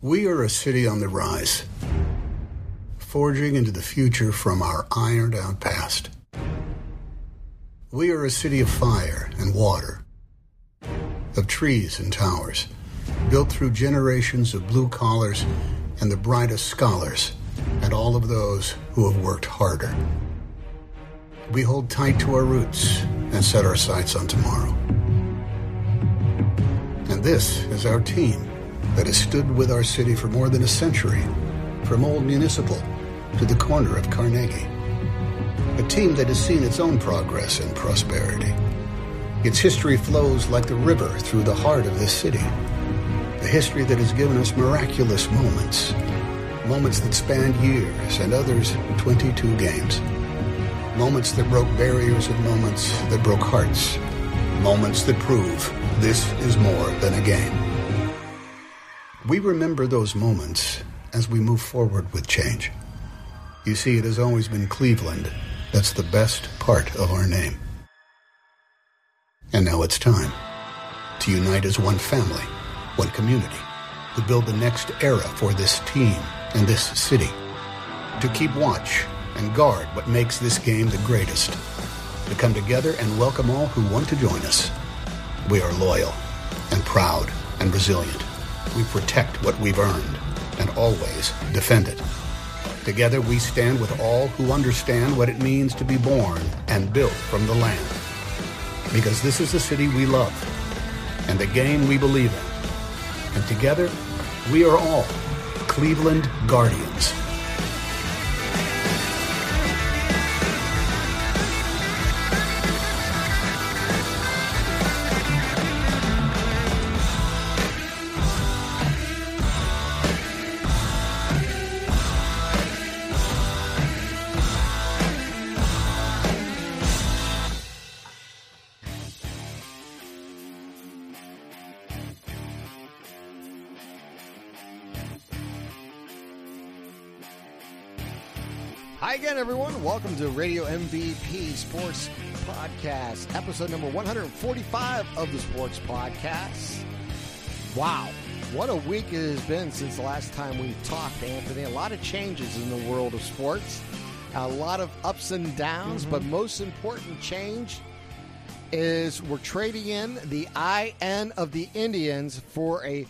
We are a city on the rise, forging into the future from our ironed out past. We are a city of fire and water, of trees and towers, built through generations of blue collars and the brightest scholars, and all of those who have worked harder. We hold tight to our roots and set our sights on tomorrow. And this is our team that has stood with our city for more than a century, from Old Municipal to the corner of Carnegie. A team that has seen its own progress and prosperity. Its history flows like the river through the heart of this city. A history that has given us miraculous moments. Moments that spanned years and others 22 games. Moments that broke barriers and moments that broke hearts. Moments that prove this is more than a game. We remember those moments as we move forward with change. You see, it has always been Cleveland that's the best part of our name. And now it's time to unite as one family, one community, to build the next era for this team and this city, to keep watch and guard what makes this game the greatest, to come together and welcome all who want to join us. We are loyal and proud and resilient. We protect what we've earned and always defend it. Together we stand with all who understand what it means to be born and built from the land. Because this is the city we love and the game we believe in. And together we are all Cleveland Guardians. Welcome to Radio MVP Sports Podcast, episode number 145 of the Sports Podcast. Wow, what a week it has been since the last time we talked, Anthony. A lot of changes in the world of sports, a lot of ups and downs, mm-hmm. but most important change is we're trading in the IN of the Indians for a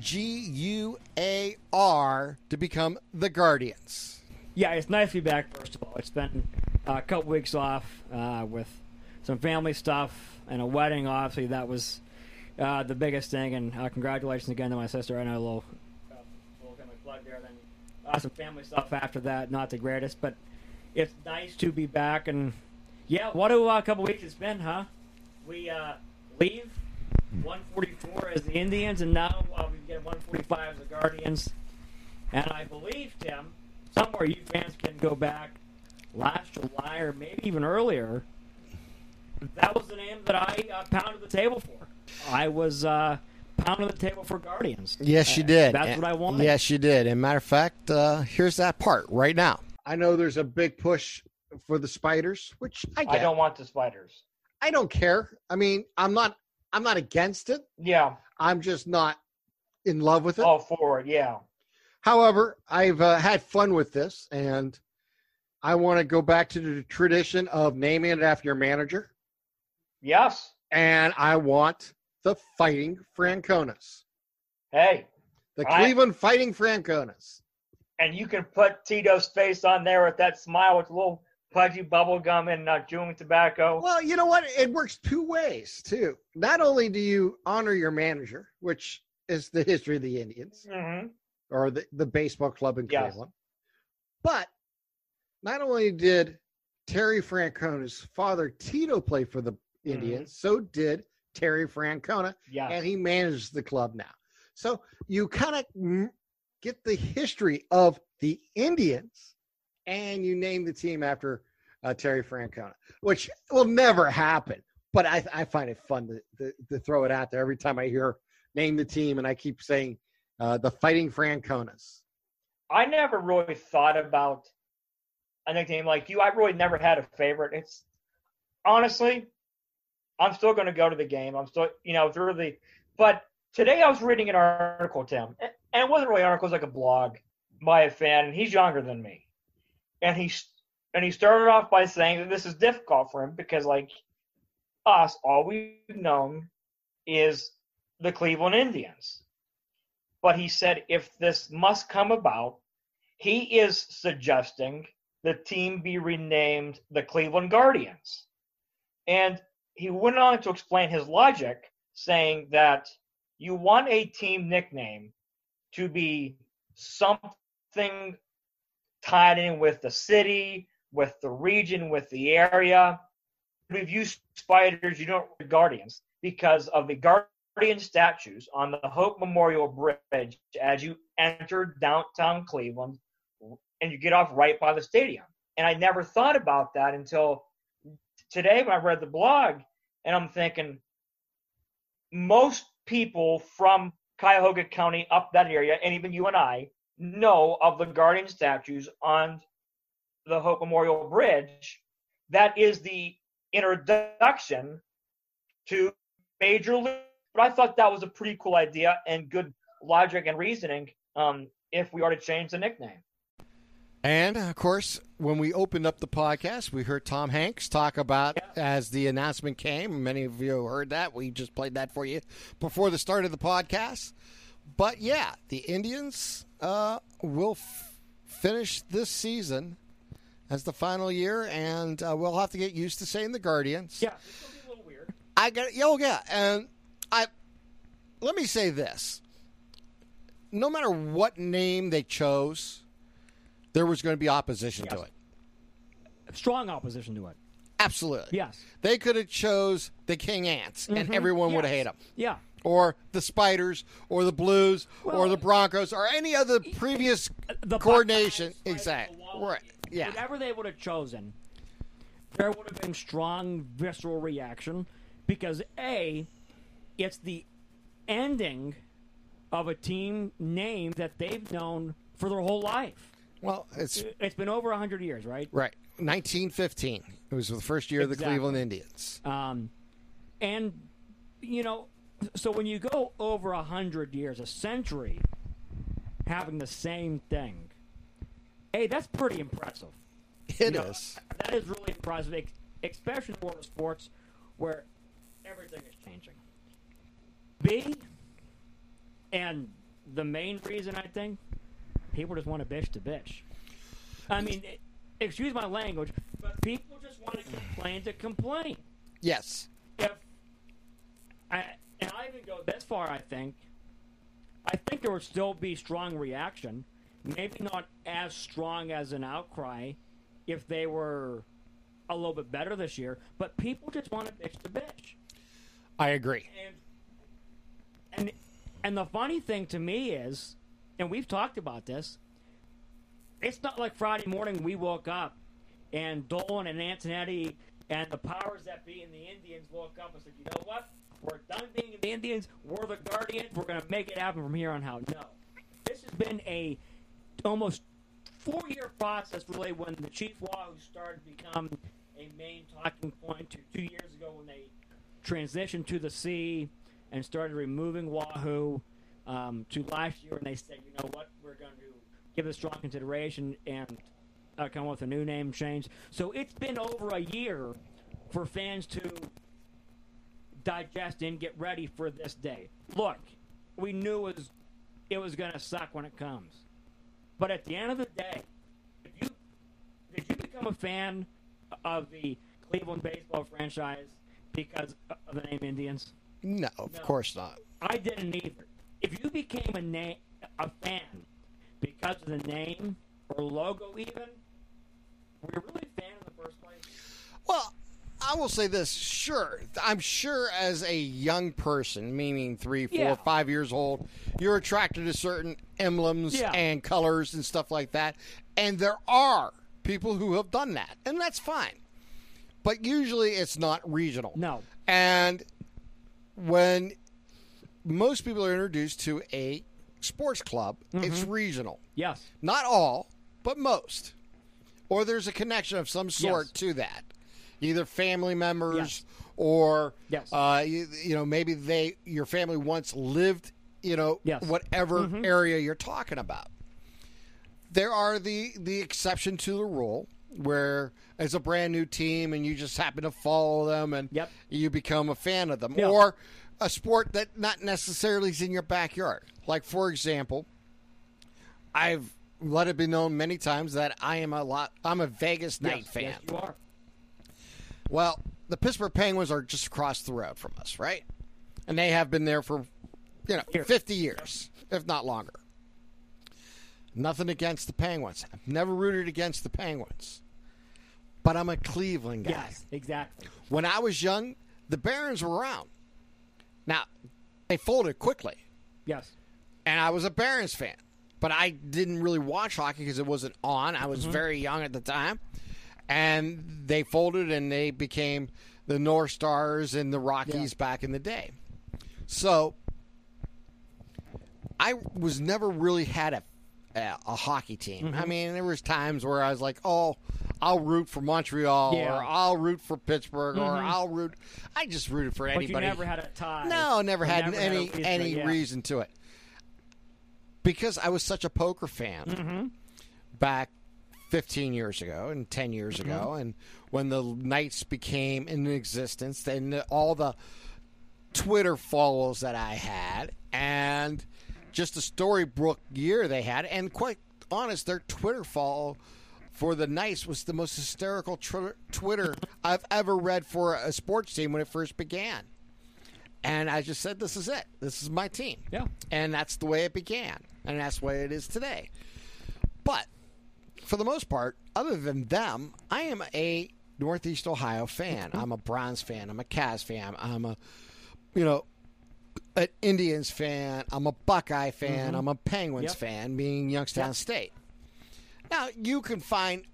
G U A R to become the Guardians. Yeah, it's nice to be back. First of all, it's been a couple weeks off uh, with some family stuff and a wedding. Obviously, that was uh, the biggest thing. And uh, congratulations again to my sister. I know a little, uh, little family plug there. Then uh, some family stuff after that. Not the greatest, but it's nice to be back. And yeah, what a uh, couple weeks it's been, huh? We uh, leave 144 as the Indians, and now we get 145 as the Guardians. And I believe Tim somewhere you fans can go back last July or maybe even earlier. That was the name that I uh, pounded the table for. I was uh, pounding the table for Guardians. Yes, you did. That's And- what I wanted. Yes, you did. And matter of fact, uh, here's that part right now. I know there's a big push for the spiders, which I get. I don't want the spiders. I don't care. I mean, I'm not. I'm not against it. Yeah, I'm just not in love with it. all for it. Yeah. However, I've uh, had fun with this, and I want to go back to the tradition of naming it after your manager, Yes. and I want the Fighting Franconas, Hey, the Right. Cleveland Fighting Franconas. and you can put Tito's face on there with that smile with a little pudgy bubble gum and uh, chewing tobacco. Well, you know what? It works two ways too. Not only do you honor your manager, which is the history of the Indians hmm or the, the baseball club in Yes. Cleveland, but not only did Terry Francona's father Tito play for the Indians, so did Terry Francona, Yeah. and he manages the club now. So you kind of get the history of the Indians, and you name the team after uh, Terry Francona, which will never happen. But I, I find it fun to, to, to throw it out there every time I hear name the team, and I keep saying uh, the Fighting Franconas. I never really thought about a nickname like you. I really never had a favorite. It's honestly, I'm still going to go to the game. I'm still, you know, through the. But today I was reading an article, Tim, and it wasn't really an article, it was like a blog by a fan, and he's younger than me. And he and he started off by saying that this is difficult for him because like us, all we've known is the Cleveland Indians. But he said if this must come about, he is suggesting the team be renamed the Cleveland Guardians. And he went on to explain his logic, saying that you want a team nickname to be something tied in with the city, with the region, with the area. We've used spiders, you don't guardians, because of the guardian statues on the Hope Memorial Bridge as you enter downtown Cleveland and you get off right by the stadium. And I never thought about that until today when I read the blog, and I'm thinking most people from Cuyahoga County up that area, and even you and I, know of the guardian statues on the Hope Memorial Bridge. That is the introduction to Major League. But I thought that was a pretty cool idea and good logic and reasoning um, if we are to change the nickname. And of course, when we opened up the podcast, we heard Tom Hanks talk about yeah. as the announcement came. Many of you heard that. We just played that for you before the start of the podcast. But yeah, the Indians uh, will f- finish this season as the final year, and uh, we'll have to get used to saying the Guardians. Yeah, it's gonna be a little weird. I got oh yeah, and I let me say this: no matter what name they chose there was going to be opposition yes. to it. Strong opposition to it. Absolutely. Yes. They could have chose the King Ants, and mm-hmm. everyone yes. would have hated them. Yeah. Or the Spiders, or the Blues, well, or the Broncos, or any other previous the coordination. Exactly. Right. Yeah. Whatever they would have chosen, there would have been strong visceral reaction because a, it's the ending of a team name that they've known for their whole life. Well, it's it's been over hundred years, right? Right, 1915. It was the first year exactly. of the Cleveland Indians. Um, and you know, so when you go over hundred years, a century, having the same thing, hey, that's pretty impressive. It you know, is. That is really impressive, especially in sports where everything is changing. B, and the main reason I think people just want to bitch to bitch. I mean, excuse my language, but people just want to complain to complain. Yes. If I and I even go this far, I think. I think there would still be strong reaction, maybe not as strong as an outcry, if they were a little bit better this year. But people just want to bitch to bitch. I agree. And and and the funny thing to me is and we've talked about this. It's not like Friday morning we woke up and Dolan and Antonetti and the powers that be in the Indians woke up and said, you know what? We're done being the Indians. We're the Guardians. We're going to make it happen from here on out. No. This has been a almost four year process, really, when the Chief Wahoo started to become a main talking point to two years ago when they transitioned to the sea and started removing Wahoo um, to last year, and they said, you know what, we're going to give it strong consideration and uh, come with a new name change. So it's been over a year for fans to digest and get ready for this day. Look, we knew it was it was going to suck when it comes, but at the end of the day, if you did you become a fan of the Cleveland baseball franchise because of the name Indians? No, of no. course not. I didn't either if you became a name a fan because of the name or logo, even, were you really a fan in the first place? Well, I will say this: sure, I'm sure as a young person, meaning three, four, yeah. five years old, you're attracted to certain emblems yeah. and colors and stuff like that, and there are people who have done that, and that's fine. But usually, it's not regional. No, and when most people are introduced to a sports club. Mm-hmm. It's regional. Yes. Not all, but most. Or there's a connection of some sort yes. to that. Either family members yes. or yes. Uh, you, you, know maybe they your family once lived you know, Yes. whatever area you're talking about. There are the the exception to the rule where it's a brand new team and you just happen to follow them and Yep. you become a fan of them, Yeah. or a sport that not necessarily is in your backyard. Like for example, I've let it be known many times that I am a lot. I'm a Vegas Knight yes, fan. yes, you are. Well, the Pittsburgh Penguins are just across the road from us, right? And they have been there for, you know, Years. 50 years, if not longer. Nothing against the Penguins. I've never rooted against the Penguins. But I'm a Cleveland guy. Yes, exactly. When I was young, the Barons were around. Now, they folded quickly, Yes. and I was a Barons fan. But I didn't really watch hockey because it wasn't on. I was mm-hmm. very young at the time. And they folded and they became the North Stars and the Rockies back in the day. So I was never really had a a, a hockey team. I mean, there was times where I was like, "Oh, I'll root for Montreal Yeah. or I'll root for Pittsburgh or I'll root." I just rooted for But anybody. you never had a tie. No, never had never any reason, any yeah. reason to it. Because I was such a poker fan Mm-hmm. back 15 years ago and 10 years Mm-hmm. ago, and when the Knights became in existence, and all the Twitter follows that I had, and just the Storybook year they had, and quite honest, their Twitter follow for the Nice was the most hysterical tr- Twitter I've ever read for a sports team when it first began. And I just said, "This is it. This is my team." Yeah. and that's the way it began, and that's the way it is today. But for the most part, other than them, I am a Northeast Ohio fan. I'm a Browns fan. I'm a Cavs fan. I'm a, you know, an Indians fan. I'm a Buckeye fan. I'm a Penguins Yep. fan, being Youngstown Yep. State. Now you can find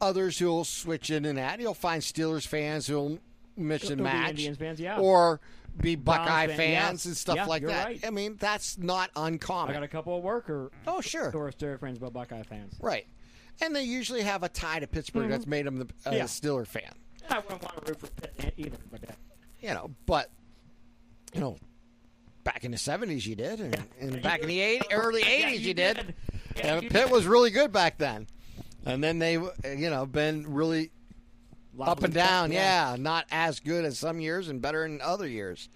others who'll switch in and out. You'll find Steelers fans who'll mix and match, fans, yeah. or be Buckeye fan, fans yeah. and stuff Yeah, like that. right. I mean, that's not uncommon. I got a couple of worker oh, sure. or story friends but Buckeye fans. Right. And they usually have a tie to Pittsburgh that's made them the uh. Steeler fan. I wouldn't want to root for Pitt either, but uh, You know, but you know, back in the seventies you did, and, and back in the 80, early Yeah, eighties you did. Yeah, Yeah, you Pitt did. was really good back then, and then they, you know, been really up and down. Yeah. not as good as some years and better in other years.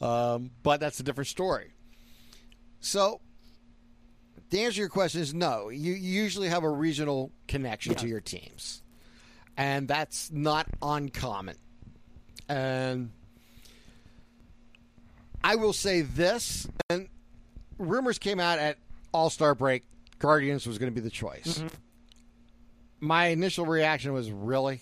Um, but that's a different story. So, the answer to your question is no. You you usually have a regional connection to your teams, and that's not uncommon. And I will say this, and rumors came out at All Star break. Guardians was going to be the choice. Mm-hmm. My initial reaction was really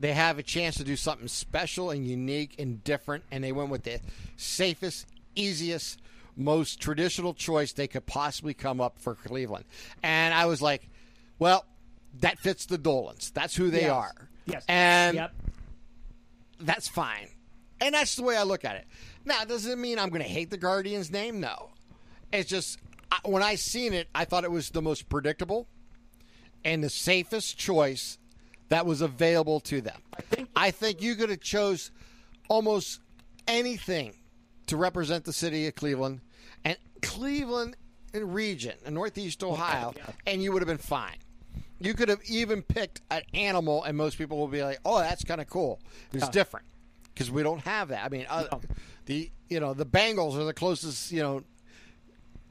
they have a chance to do something special and unique and different, and they went with the safest, easiest, most traditional choice they could possibly come up for Cleveland. And I was like, well, that fits the Dolans. That's who they Yes. are. Yes. And yep. that's fine. And that's the way I look at it. Now, does it mean I'm going to hate the Guardians name? No. It's just I, when I seen it, I thought it was the most predictable and the safest choice that was available to them. I think- think, you could have chose almost anything to represent the city of Cleveland and Cleveland and region, in Northeast Ohio, Yeah. and you would have been fine. You could have even picked an animal, and most people will be like, "Oh, that's kind of cool. It's Yeah. different." Because we don't have that. I mean, uh, the you know the Bengals are the closest you know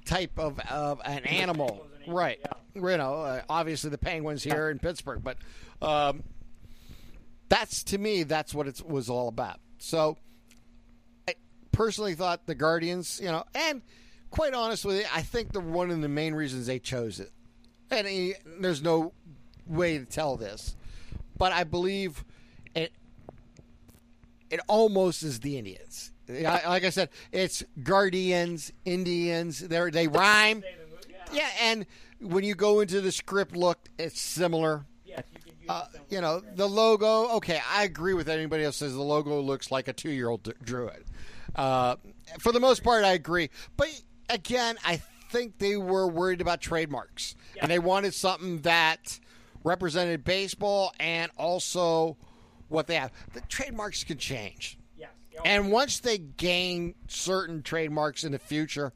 type of of an animal, right? yeah. You know, uh, obviously the Penguins here in Pittsburgh, but um, that's to me that's what it was all about. So, I personally thought the Guardians, you know, and quite honestly, I think the one of the main reasons they chose it, and he, there's no way to tell this, but I believe it. It almost is the Indians. Like I said, it's Guardians, Indians. They they rhyme. Yeah, and when you go into the script, look, it's similar. You Uh, you know, the logo. Okay, I agree with anybody else says the logo looks like a two-year-old d- druid. Uh, for the most part, I agree. But again, I think they were worried about trademarks, and they wanted something that represented baseball and also what they have. The trademarks can change. Yes. And once they gain certain trademarks in the future,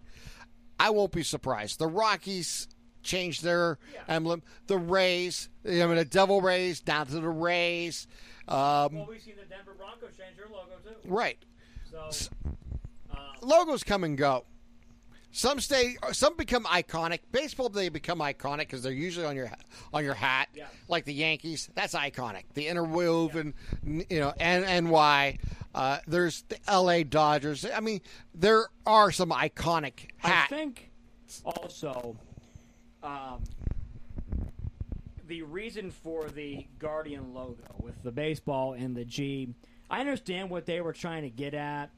I won't be surprised. The Rockies changed their emblem. The Rays, I mean, the Devil Rays down to the Rays. Um, Well, we've seen the Denver Broncos change their logo too. right. So Logos come and go. Some stay. Some become iconic. Baseball, they become iconic because they're usually on your on your hat, Yeah. like the Yankees. That's iconic. The interwoven, you know, N Y. Uh, there's the L.A. Dodgers. I mean, there are some iconic I think also um, the reason for the Guardian logo with the baseball and the G. I understand what they were trying to get at.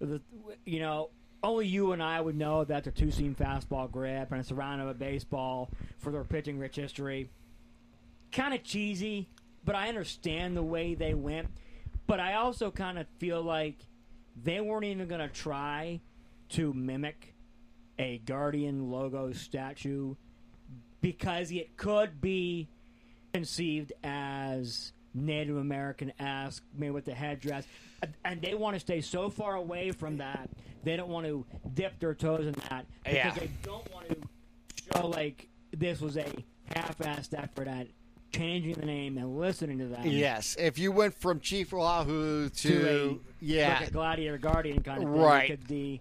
The, you know, only you and I would know that the two seam fastball grip and it's surrounded a baseball for their pitching rich history. Kind of cheesy, but I understand the way they went. But I also kind of feel like they weren't even going to try to mimic a Guardian logo statue because it could be conceived as Native American ask maybe with the headdress. And- they want to stay so far away from that. They don't want to dip their toes in that because Yeah. they don't want to show like this was a half assed effort at changing the name and listening to that. Yes, if you went from Chief Wahoo to, To a yeah, like a gladiator guardian kind of thing. Right. It could be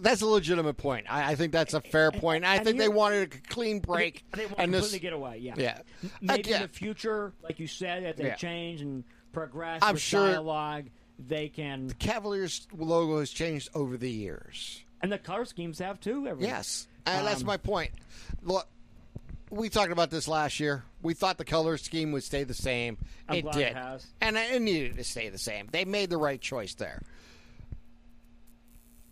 that's a legitimate point. I, I think that's a fair point. I think they wanted a clean break, They want to and completely this, get away. Yeah. yeah, Maybe in the future, like you said, if they Yeah. change and progress I'm sure- dialogue, they can. The Cavaliers logo has changed over the years. And the color schemes have too. Every, Yes, and that's Um, my point. Look, we talked about this last year. We thought the color scheme would stay the same. I'm it glad did, it has. and it needed to stay the same. They made the right choice there.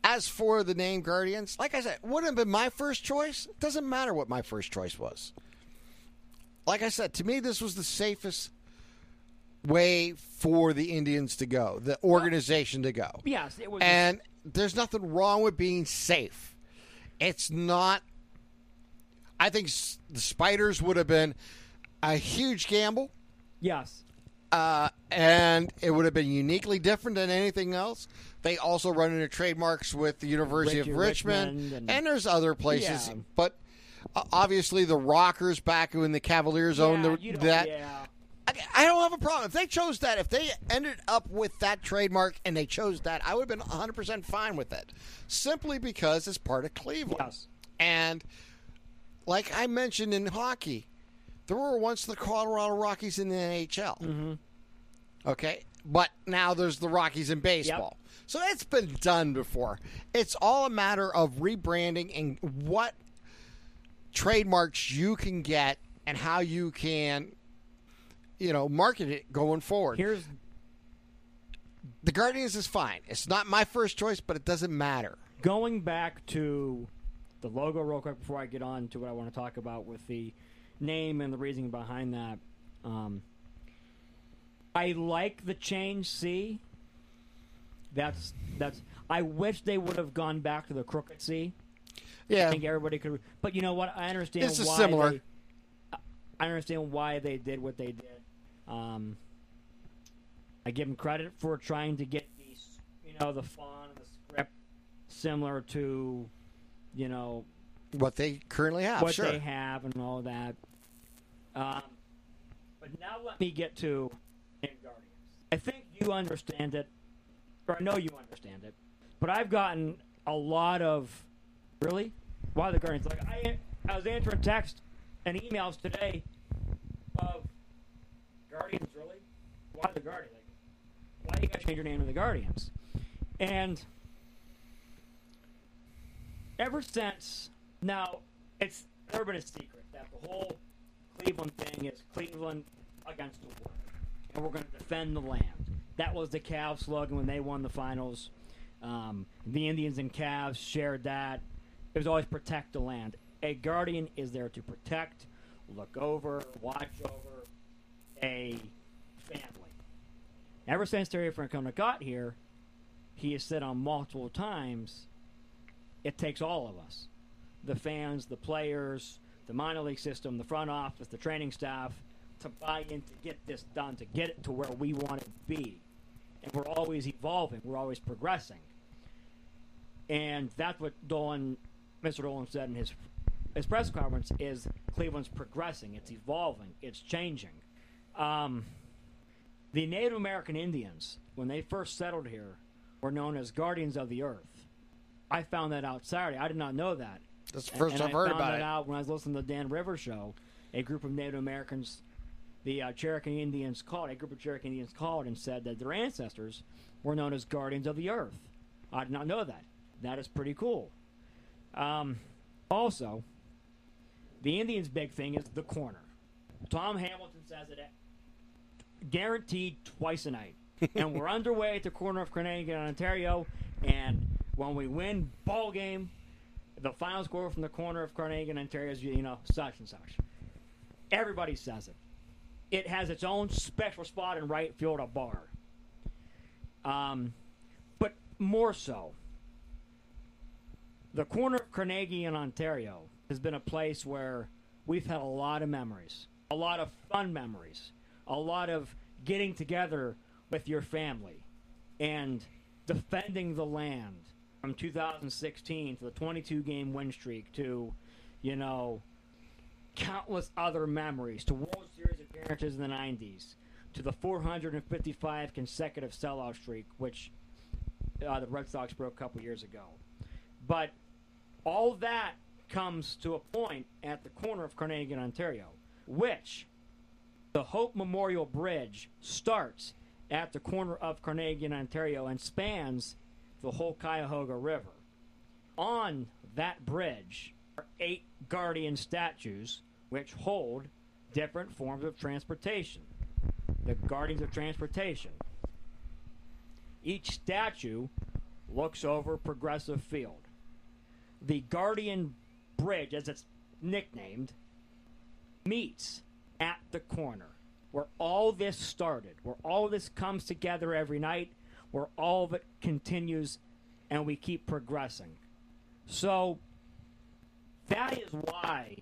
As for the name Guardians, like I said, wouldn't have been my first choice. It doesn't matter what my first choice was. Like I said, to me, this was the safest way for the Indians to go, the organization to go. Yes, it was. And there's nothing wrong with being safe. It's not. I think the Spiders would have been a huge gamble, yes. Uh, and it would have been uniquely different than anything else. They also run into trademarks with the University Richie of Richmond, Richmond and, and- there's other places. Yeah. But uh, obviously, the Rockers back when the Cavaliers owned yeah, the, that. Yeah. I, I don't have a problem if they chose that. If they ended up with that trademark and they chose that, I would have been 100 percent fine with it, simply because it's part of Cleveland. Yes. And like I mentioned in hockey, there were once the Colorado Rockies in the NHL. Mm-hmm. Okay, but now there's the Rockies in baseball. So it's been done before. It's all a matter of rebranding and what trademarks you can get and how you can, you know, market it going forward. Here's the Guardians is fine. It's not my first choice, but it doesn't matter. going back to the logo real quick before I get on to what I want to talk about with the name and the reasoning behind that. Um, I like the change C. That's that's. I wish they would have gone back to the crooked C. Yeah, I think everybody could. But you know what? I understand This is why similar. They, I understand why they did what they did. Um, I give them credit for trying to get these, you know, the font and the script similar to, you know, what they currently have. what sure. they have and all that. Um, but now let me get to Guardians. I think you understand it, or I know you understand it, but I've gotten a lot of really why the Guardians. Like I, I was answering text and emails today of Guardians. Really, why the Guardians? Like, why you guys change your name to the Guardians? And ever since now, it's been a secret that the whole Cleveland thing is Cleveland against the world, and we're going to defend the land. That was the Cavs slogan when they won the finals. Um, the Indians and Cavs shared that. It was always protect the land. A guardian is there to protect, look over, watch over a family. Ever since Terry Francona got here, he has said on multiple times, it takes all of us the fans, the players, the minor league system, the front office, the training staff to buy in to get this done, to get it to where we want it to be. and we're always evolving. We're always progressing, and that's what Dolan, Mr. Dolan said in his his press conference is Cleveland's progressing. It's evolving. It's changing. Um, the Native American Indians, when they first settled here, were known as guardians of the earth. I found that out Saturday. I did not know that. That's the first and I've heard about it. out when I was listening to the Dan River show. A group of Native Americans, the uh, Cherokee Indians called, a group of Cherokee Indians called and said that their ancestors were known as guardians of the earth. I did not know that. That is pretty cool. Um, also, the Indians' big thing is the corner. Tom Hamilton says it guaranteed twice a night. and we're underway at the corner of Carnegie and Ontario. And when we win ball game, the final score from the corner of Carnegie and Ontario is you know such and such. Everybody says it. It has its own special spot in right field, a bar. Um, but more so, the corner of Carnegie and Ontario has been a place where we've had a lot of memories, a lot of fun memories, a lot of getting together with your family and defending the land from 2016 to the 22 game win streak to, you know, countless other memories to World Series appearances in the 90s to the 455 consecutive sellout streak, which uh, the Red Sox broke a couple years ago. But all that comes to a point at the corner of Carnegie and Ontario, which the Hope Memorial Bridge starts at the corner of Carnegie and Ontario and spans the whole Cuyahoga River. On that bridge are eight guardian statues which hold different forms of transportation. The guardians of transportation. Each statue looks over Progressive Field. The Guardian Bridge, as it's nicknamed, meets at the corner where all this started, where all this comes together every night, where all of it continues and we keep progressing. So that is why,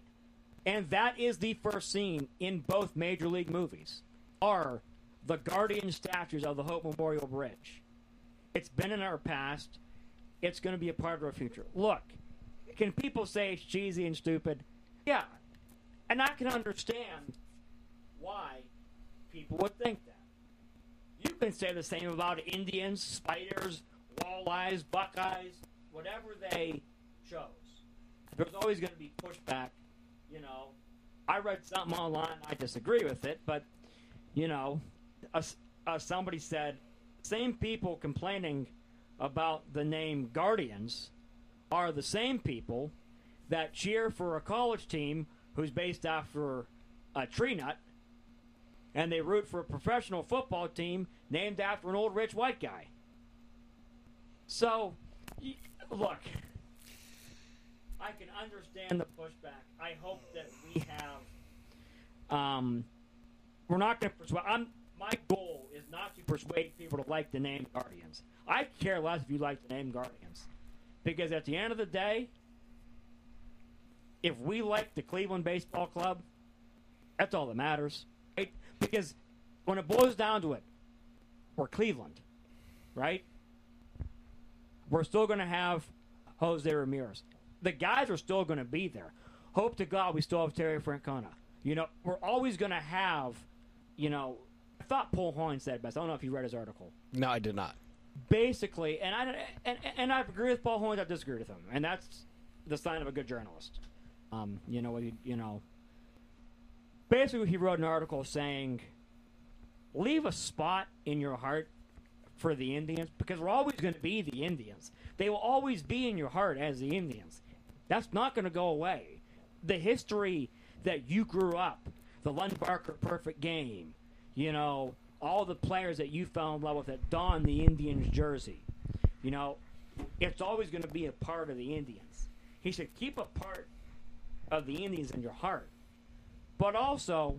and that is the first scene in both major league movies, are the guardian statues of the Hope Memorial Bridge. It's been in our past. It's going to be a part of our future. Look, can people say it's cheesy and stupid? Yeah. And I can understand why people would think that. Can say the same about Indians, spiders, walleyes, buckeyes, whatever they chose. There's always going to be pushback. You know, I read something online. I disagree with it, but you know, uh, uh, somebody said same people complaining about the name Guardians are the same people that cheer for a college team who's based after a tree nut, and they root for a professional football team named after an old rich white guy. So, look, I can understand the pushback. I hope that we have. Um, we're not going to persuade. I'm. My goal is not to persuade people to like the name Guardians. I care less if you like the name Guardians, because at the end of the day, if we like the Cleveland Baseball Club, that's all that matters? Because when it boils down to it, we're Cleveland, right? We're still going to have Jose Ramirez. The guys are still going to be there. Hope to God we still have Terry Francona. You know, we're always going to have, you know, I thought Paul Hoynes said best. I don't know if you read his article. No, I did not. Basically, and I and, and I agree with Paul Hoynes. I disagree with him, and that's the sign of a good journalist. Um, you know, you, you know. Basically, he wrote an article saying, "Leave a spot in your heart for the Indians because we're always going to be the Indians. They will always be in your heart as the Indians. That's not going to go away. The history that you grew up, the Len Barker perfect game, you know, all the players that you fell in love with that donned the Indians jersey, you know, it's always going to be a part of the Indians. He should keep a part of the Indians in your heart, but also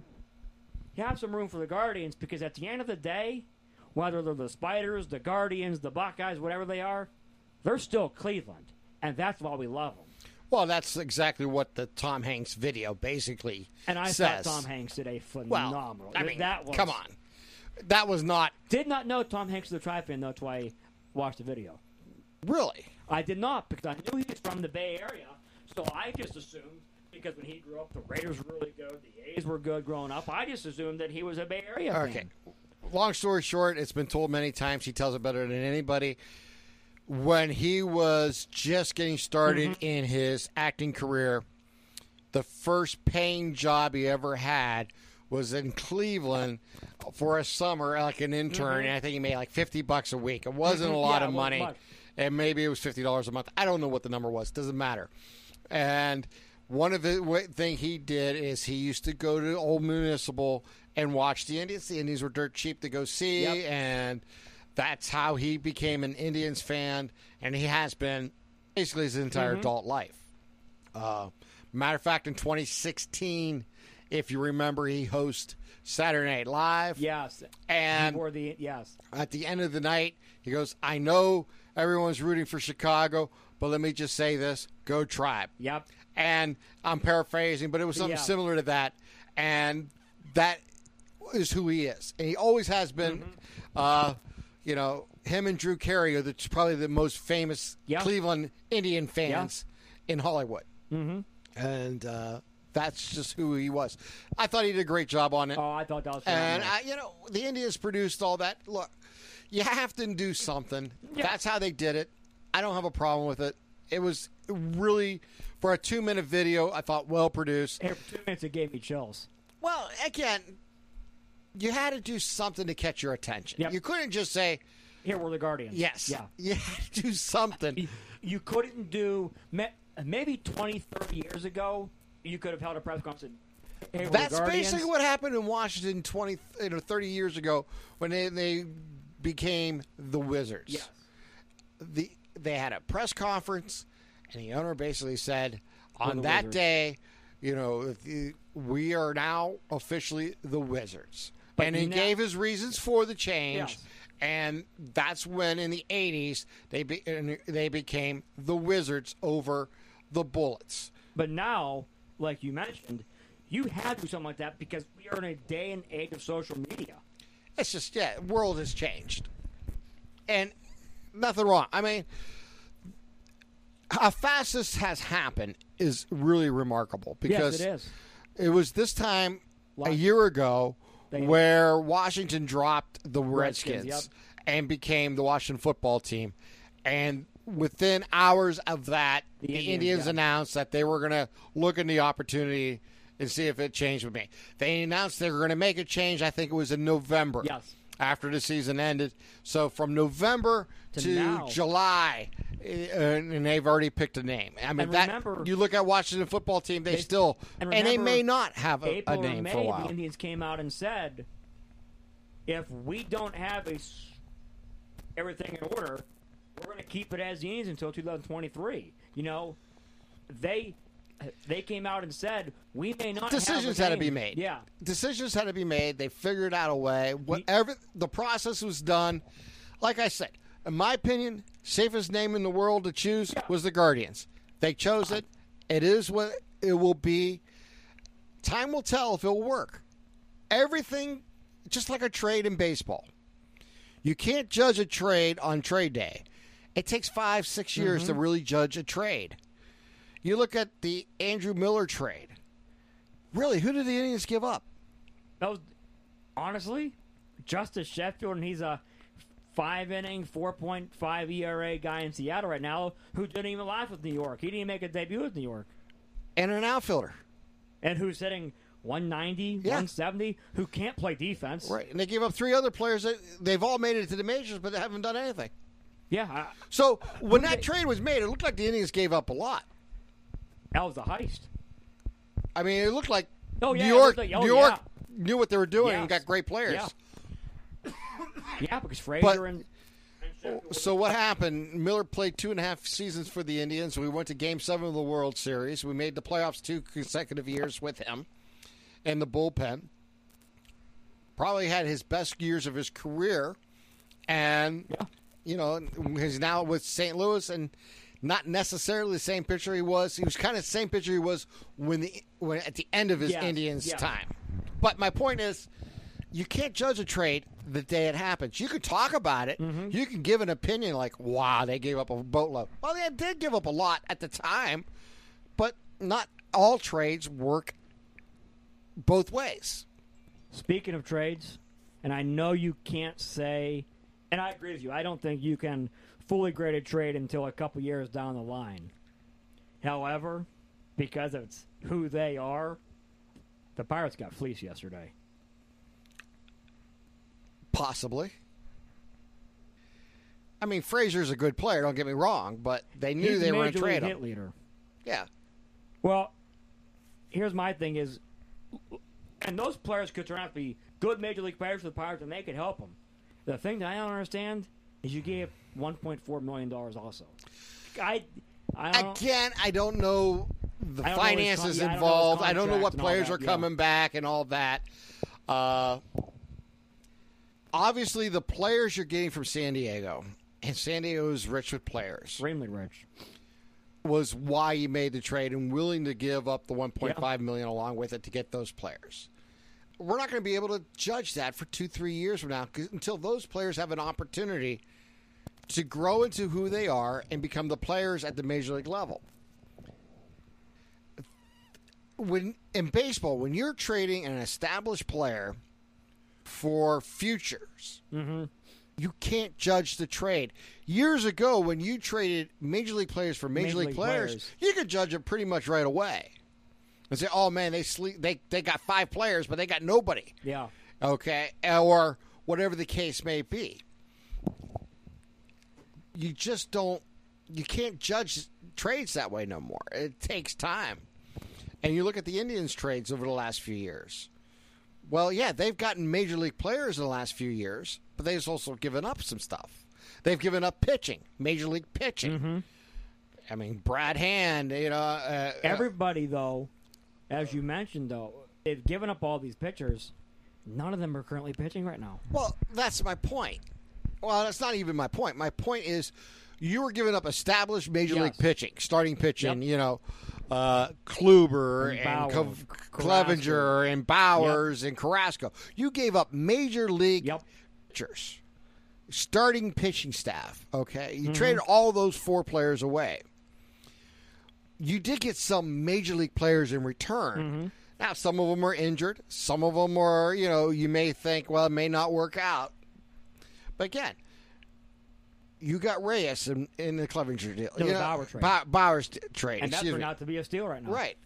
you have some room for the Guardians because at the end of the day, whether they're the Spiders, the Guardians, the Buckeyes, whatever they are, they're still Cleveland, and that's why we love them. Well, that's exactly what the Tom Hanks video basically And I says. thought Tom Hanks did a Well, phenomenal. I mean, that was come on. that was not Did not know Tom Hanks was a Tribe fan, though, until I watched the video. really. I did not because I knew he was from the Bay Area, so I just assumed because when he grew up, the Raiders were really good, the A's were good growing up. I just assumed that he was a Bay Area Okay. fan. Long story short, it's been told many times. He tells it better than anybody. When he was just getting started mm-hmm. in his acting career, the first paying job he ever had was in Cleveland for a summer, like an intern. Mm-hmm. And I think he made like fifty bucks a week. It wasn't a mm-hmm. lot Yeah, of money, much. and maybe it was fifty dollars a month. I don't know what the number was. Doesn't matter. And one of the thing he did is he used to go to Old Municipal and watch the Indians. The Indians were dirt cheap to go see, Yep. and that's how he became an Indians fan, and he has been basically his entire Mm-hmm. adult life. Uh, matter of fact, in 2016, if you remember, he hosted Saturday Night Live. Yes, And before the yes, at the end of the night, he goes, I know everyone's rooting for Chicago, but let me just say this go tribe. yep, And I'm paraphrasing, but it was something Yeah. similar to that. And that is who he is. And he always has been. Mm-hmm. Uh, you know, him and Drew Carey are the, probably the most famous Yeah. Cleveland Indian fans in Hollywood. Mm-hmm. And uh, that's just who he was. I thought he did a great job on it. Oh, I thought that was. And. I, you know, the Indians produced all that. Look, you have to do something. Yeah. That's how they did it. I don't have a problem with it. It was really for a two-minute video. I thought well produced. Hey, two minutes it gave me chills. Well, again, you had to do something to catch your attention. Yep. You couldn't just say Here were the Guardians. yes. Yeah. You had to do something. You couldn't do maybe 20, 30 years ago. You could have held a press conference. And, hey, That's basically what happened in Washington 20, you know, 30 years ago when they, they became the Wizards. Yes. the they had a press conference, and the owner basically said, on that Wizards." day, you know, we are now officially the Wizards, But and he now- gave his reasons for the change. Yes. And that's when, in the '80s, they be, they became the Wizards over the Bullets. But now, like you mentioned, you had to do something like that because we are in a day and age of social media. It's just yeah, world has changed, and nothing wrong. I mean, how fast this has happened is really remarkable because yes, it is. it was this time a year ago They- where Washington dropped the Redskins, Redskins, and became the Washington football team, and within hours of that, the, The Indians, Indians, announced that they were going to look in the opportunity and see if it changed with me. They announced they were going to make a change. I think it was in November. Yes. After the season ended, so from November to, To. July, uh, and they've already picked a name. I mean, And that remember- you look at Washington football team, they, They- still and and, they may not have a, a April or name May, for a while. the Indians came out and said, if we don't have a everything in order, we're going to keep it as the Indians until 2023. You know, they they came out and said we may not. decisions had to be made. Yeah, decisions had to be made. They figured out a way. Whatever the process was done, like I said, in my opinion, safest name in the world to choose was the Guardians. They chose it. It is what it will be. Time will tell if it'll work. Everything, just like a trade in baseball, you can't judge a trade on trade day. It takes five, six years to mm-hmm. really judge a trade. You look at the Andrew Miller trade. Really, who did the Indians give up? that was honestly Justus Sheffield, and he's a five inning, 4.5 ERA guy in Seattle right now who didn't even last with New York. He didn't even make a debut with New York. And an outfielder. and who's hitting 190, Yeah. 170, who can't play defense. Right. And they gave up three other players that they've all made it to the majors, but they haven't done anything. Yeah, I, So when that they- trade was made, it looked like the Indians gave up a lot. That was a heist. I mean, it looked like Oh, yeah, New York, like- oh, New York yeah. knew what they were doing and got great players. Yeah. Yeah, because Frazier But- and So what happened? Miller played two and a half seasons for the Indians. We went to Game Seven of the World Series. We made the playoffs two consecutive years with him in the bullpen. Probably had his best years of his career, and Yeah. you know he's now with St. Louis, and not necessarily the same pitcher he was. He was kind of the same pitcher he was when the when at the end of his Yes, Indians yes. time. But my point is, you can't judge a trade the day it happens. You can talk about it. Mm-hmm. You can give an opinion like, "Wow, they gave up a boatload." Well, they did give up a lot at the time, but not all trades work both ways. Speaking of trades, and I know you can't say, and I agree with you. I don't think you can fully graded trade until a couple years down the line. However, because it's who they are, the Pirates got fleeced yesterday. Possibly. I mean, Frazier's a good player. Don't get me wrong, but they knew He's they were going to trade him. hit leader. Yeah, Well, here's my thing: is and those players could turn out to be good major league players for the Pirates, and they could help them. The thing that I don't understand is you gave 1.4 million dollars also. I, I don't. again, I don't know the I don't know finances con- yeah, I don't know involved. I don't know, what contract and all players that, are yeah. coming back and all that. Uh, obviously, the players you're getting from San Diego, and San Diego is rich with players, extremely rich. was why you made the trade and willing to give up the 1.5 million along with it to get those players. We're not going to be able to judge that for two, three years from now until those players have an opportunity to grow into who they are and become the players at the major league level. When in baseball, when you're trading an established player for futures, mm-hmm. you can't judge the trade. Years ago, when you traded major league players for major, Major league, league players, players. you could judge it pretty much right away. And say, "Oh man, they sleep. They they got five players, but they got nobody." Yeah. okay, or whatever the case may be. You just don't, you can't judge trades that way no more. It takes time. And you look at the Indians' trades over the last few years. Well, yeah, they've gotten major league players in the last few years, but they've also given up some stuff. They've given up pitching, major league pitching. I mean, Brad Hand, you know, uh, Everybody, though, as you mentioned, though, they've given up all these pitchers. None of them are currently pitching right now. Well, that's my point. Well, that's not even my point. My point is you were giving up established major Yes. league pitching, starting pitching, Yep. you know, uh, Kluber And and, Cov- Clevinger and Bauer's and Carrasco. You gave up major league Yep. pitchers, starting pitching staff. Okay, Mm-hmm. you traded all those four players away. You did get some major league players in return. Mm-hmm. Now, some of them are injured. Some of them are, you know, you may think, well, it may not work out. But again, you got Reyes in, in the Clevinger deal. No, you the know, Bauer trade. Ba- Bauer's trade. And that excuse turned out to be a steal right now. Right.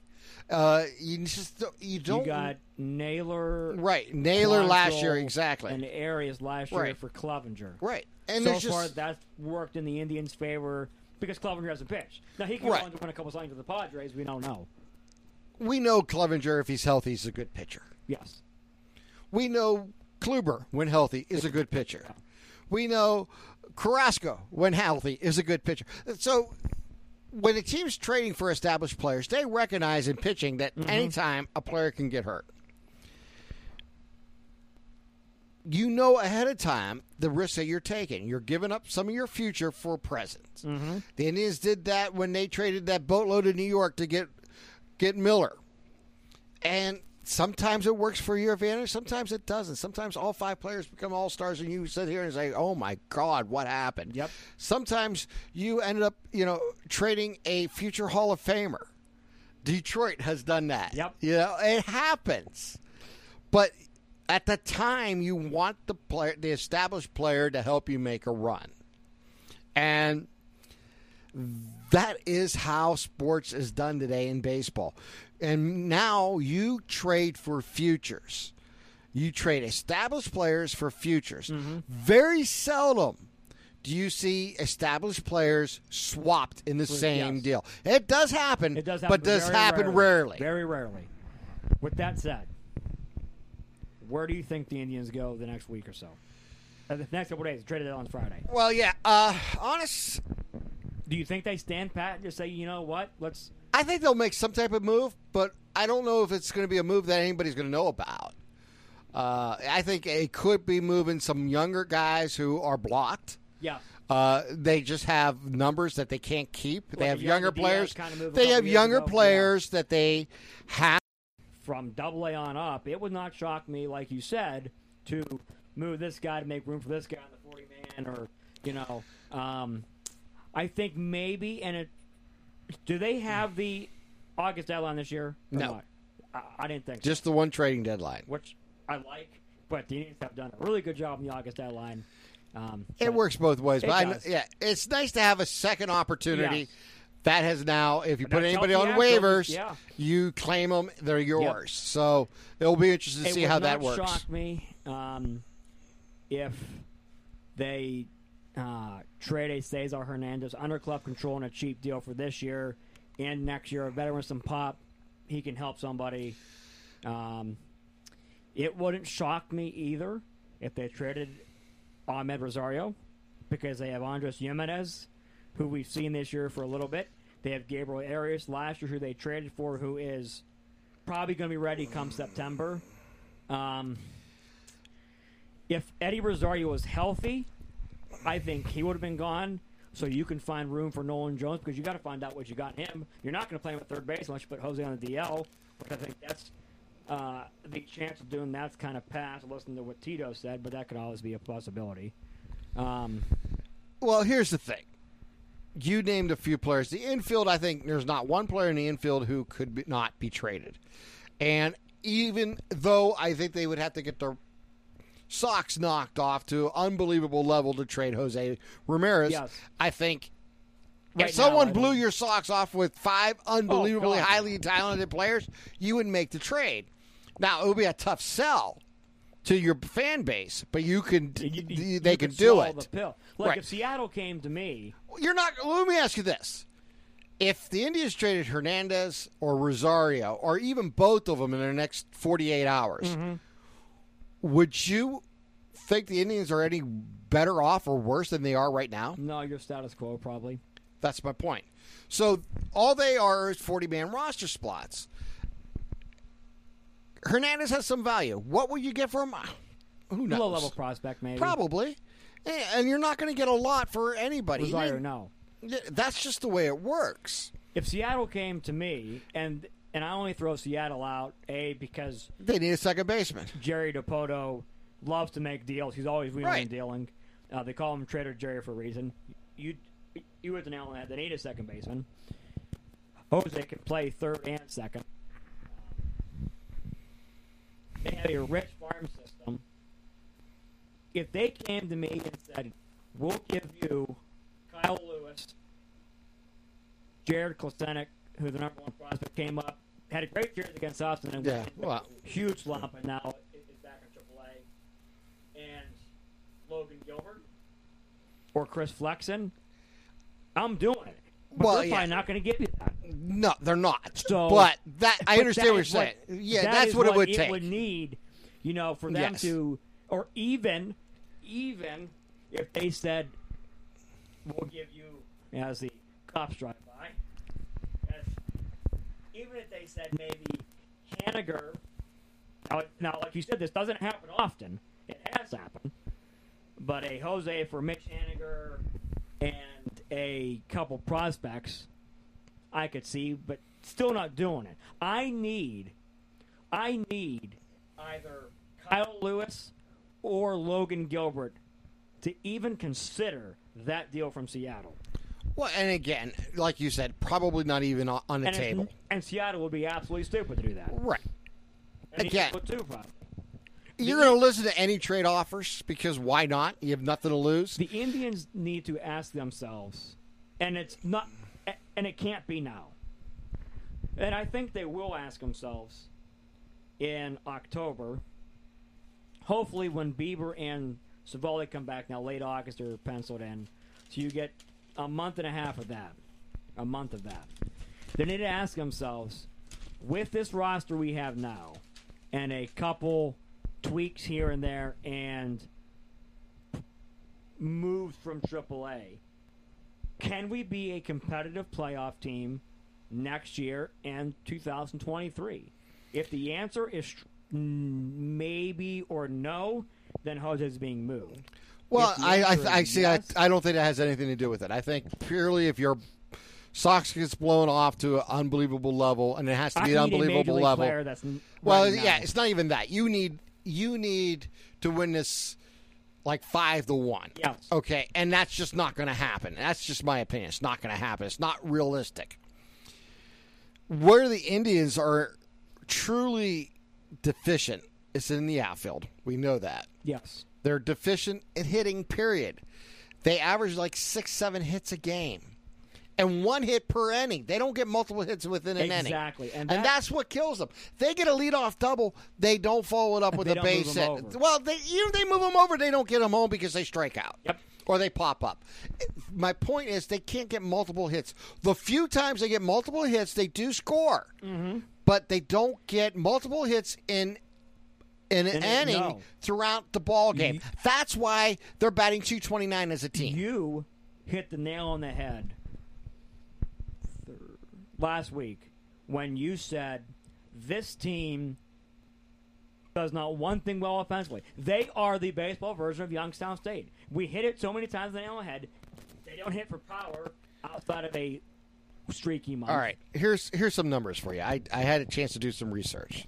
Uh, you just don't, you don't You got Naylor. right Naylor last year exactly And Arias last year Right. for Clevinger. right and so far, just that's worked in the Indians' favor because Clevinger has a pitch. Now he can Right. go on a couple signs with the Padres. We don't know. we know Clevinger if he's healthy is a good pitcher. Yes. We know Kluber when healthy is a good pitcher. We know Carrasco when healthy is a good pitcher. So when a team's trading for established players, they recognize in pitching that mm-hmm. anytime a player can get hurt. You know ahead of time the risks that you're taking. You're giving up some of your future for present. Mm-hmm. The Indians did that when they traded that boatload to New York to get get Miller. And sometimes it works for your advantage, sometimes it doesn't. Sometimes all five players become all stars, and you sit here and say, "Oh my God, what happened?" Yep. Sometimes you ended up, you know, trading a future Hall of Famer. Detroit has done that. Yep. You know, it happens. But at the time, you want the player, the established player, to help you make a run, and that is how sports is done today in baseball. And now you trade for futures. You trade established players for futures. Mm-hmm. Very seldom do you see established players swapped in the same yes. deal. It does happen, It does happen, but does happen rarely. Very rarely. With that said, where do you think the Indians go the next week or so? Uh, the next couple days, traded it on Friday. Well, yeah. Uh, honest, Do you think they stand pat and just say, you know what, let's I think they'll make some type of move, but I don't know if it's going to be a move that anybody's going to know about. Uh, I think it could be moving some younger guys who are blocked. yeah. Uh, they just have numbers that they can't keep. they have younger players. kinda They have younger ago, yeah. players that they have. from double A on up, it would not shock me, like you said, to move this guy to make room for this guy on the 40 man, or you know, um, I think maybe. And it, do they have the August deadline this year? No. I, I didn't think so. Just the one trading deadline. which I like. But the Indians have done a really good job in the August deadline. Um, It works both ways, but I, yeah, it's nice to have a second opportunity. Yes. That has now, if you But put anybody on Astros, waivers, yeah. you claim them; they're yours. So it'll be interesting to It see how that works. shock me um, if they uh, trade a Cesar Hernandez under club control and a cheap deal for this year and next year. A veteran with some pop, he can help somebody. Um, it wouldn't shock me either if they traded Amed Rosario because they have Andres Gimenez, who we've seen this year for a little bit. They have Gabriel Arias last year, who they traded for, who is probably going to be ready come September. Um, if Eddie Rosario was healthy, I think he would have been gone. So you can find room for Nolan Jones because you got to find out what you got in him. You're not going to play him at third base unless you put Jose on the DL, which I think that's uh, the chance of doing that's kind of past. Listen to what Tito said, but that could always be a possibility. Um, Well, here's the thing. You named a few players. The infield, I think there's not one player in the infield who could be, not be traded. And even though I think they would have to get their socks knocked off to unbelievable level to trade Jose Ramirez, Yes. I think Right if someone I blew your socks off with five unbelievably God. highly talented players, you would make the trade. Now, it would be a tough sell to your fan base, but you can you- you- they you can could do it. The pill. Like Right. if Seattle came to me, You're not. Let me ask you this: If the Indians traded Hernandez or Rosario, or even both of them in the next 48 hours, Mm-hmm. Would you think the Indians are any better off or worse than they are right now? no, your status quo probably. That's my point. So all they are is 40 man roster spots. Hernandez has some value. What will you get for him? Who knows? Low level prospect, maybe. Probably. Eh, And you're not going to get a lot for anybody. Even- no. That's just the way it works. If Seattle came to me, and and I only throw Seattle out, a because They need a second baseman. Jerry Dipoto loves to make deals. He's always wheeling Right. and dealing. Uh, they call him Trader Jerry for a reason. You you hit the nail on the. They need a second baseman. Jose can play third and second. They have a rich farm system. If they came to me and said, "We'll give you Kyle Lewis, Jarred Kelenic, who the number one prospect came up, had a great year against Austin, and Yeah, went huge slump, and now is back in AAA. And Logan Gilbert or Chris Flexen, I'm doing it. But Well, they're yeah. probably not going to give you that. No, they're not. So- but that I But understand that what you're saying. yeah, that that's is what, it would it take. would need, you know, for them Yes. to, or even, even if they said, "We'll give you," as the cops drive even if they said maybe Haniger. Now, now, like you said, this doesn't happen often. It has happened, but a Jose for Mitch Haniger and a couple prospects I could see, but still not doing it. I need, I need either Kyle Lewis or Logan Gilbert to even consider that deal from Seattle. Well, and again, like you said, probably not even on on the And, table. and Seattle would be absolutely stupid to do that. Right. And Again. Too. You're going to listen to any trade offers because why not? You have nothing to lose. The Indians need to ask themselves, and it's not, and it can't be now. And I think they will ask themselves in October. Hopefully, when Bieber and Civale come back now, late August or penciled in, so you get a month and a half of that, a month of that. They need to ask themselves, with this roster we have now, and a couple tweaks here and there, and moves from AAA, can we be a competitive playoff team next year and 2023? If the answer is maybe or no, then Jose is being moved. Well, I I, I see. yes- I, I don't think it has anything to do with it. I think purely if your socks gets blown off to an unbelievable level, and it has to I be an unbelievable level. that's Well, right yeah, it's not even that. You need you need to win this like five to one. Yes. Okay, and that's just not going to happen. That's just my opinion. It's not going to happen. It's not realistic. Where the Indians are truly deficient is in the outfield. We know that. Yes. They're deficient at hitting, period. They average like six, seven hits a game. And one hit per inning. They don't get multiple hits within an inning. Exactly. And, And that's what kills them. They get a leadoff double, they don't follow it up with a base hit. Well, they, even they move them over, they don't get them home because they strike out. Yep. Or they pop up. My point is, they can't get multiple hits. The few times they get multiple hits, they do score. Mm-hmm. But they don't get multiple hits in in an inning no. throughout the ball game. That's why they're batting 229 as a team. You hit the nail on the head last week when you said this team does not one thing well offensively. They are the baseball version of Youngstown State. We hit it so many times on the nail on the head. They don't hit for power outside of a streaky month. All right, here's here's some numbers for you. I I had a chance to do some research.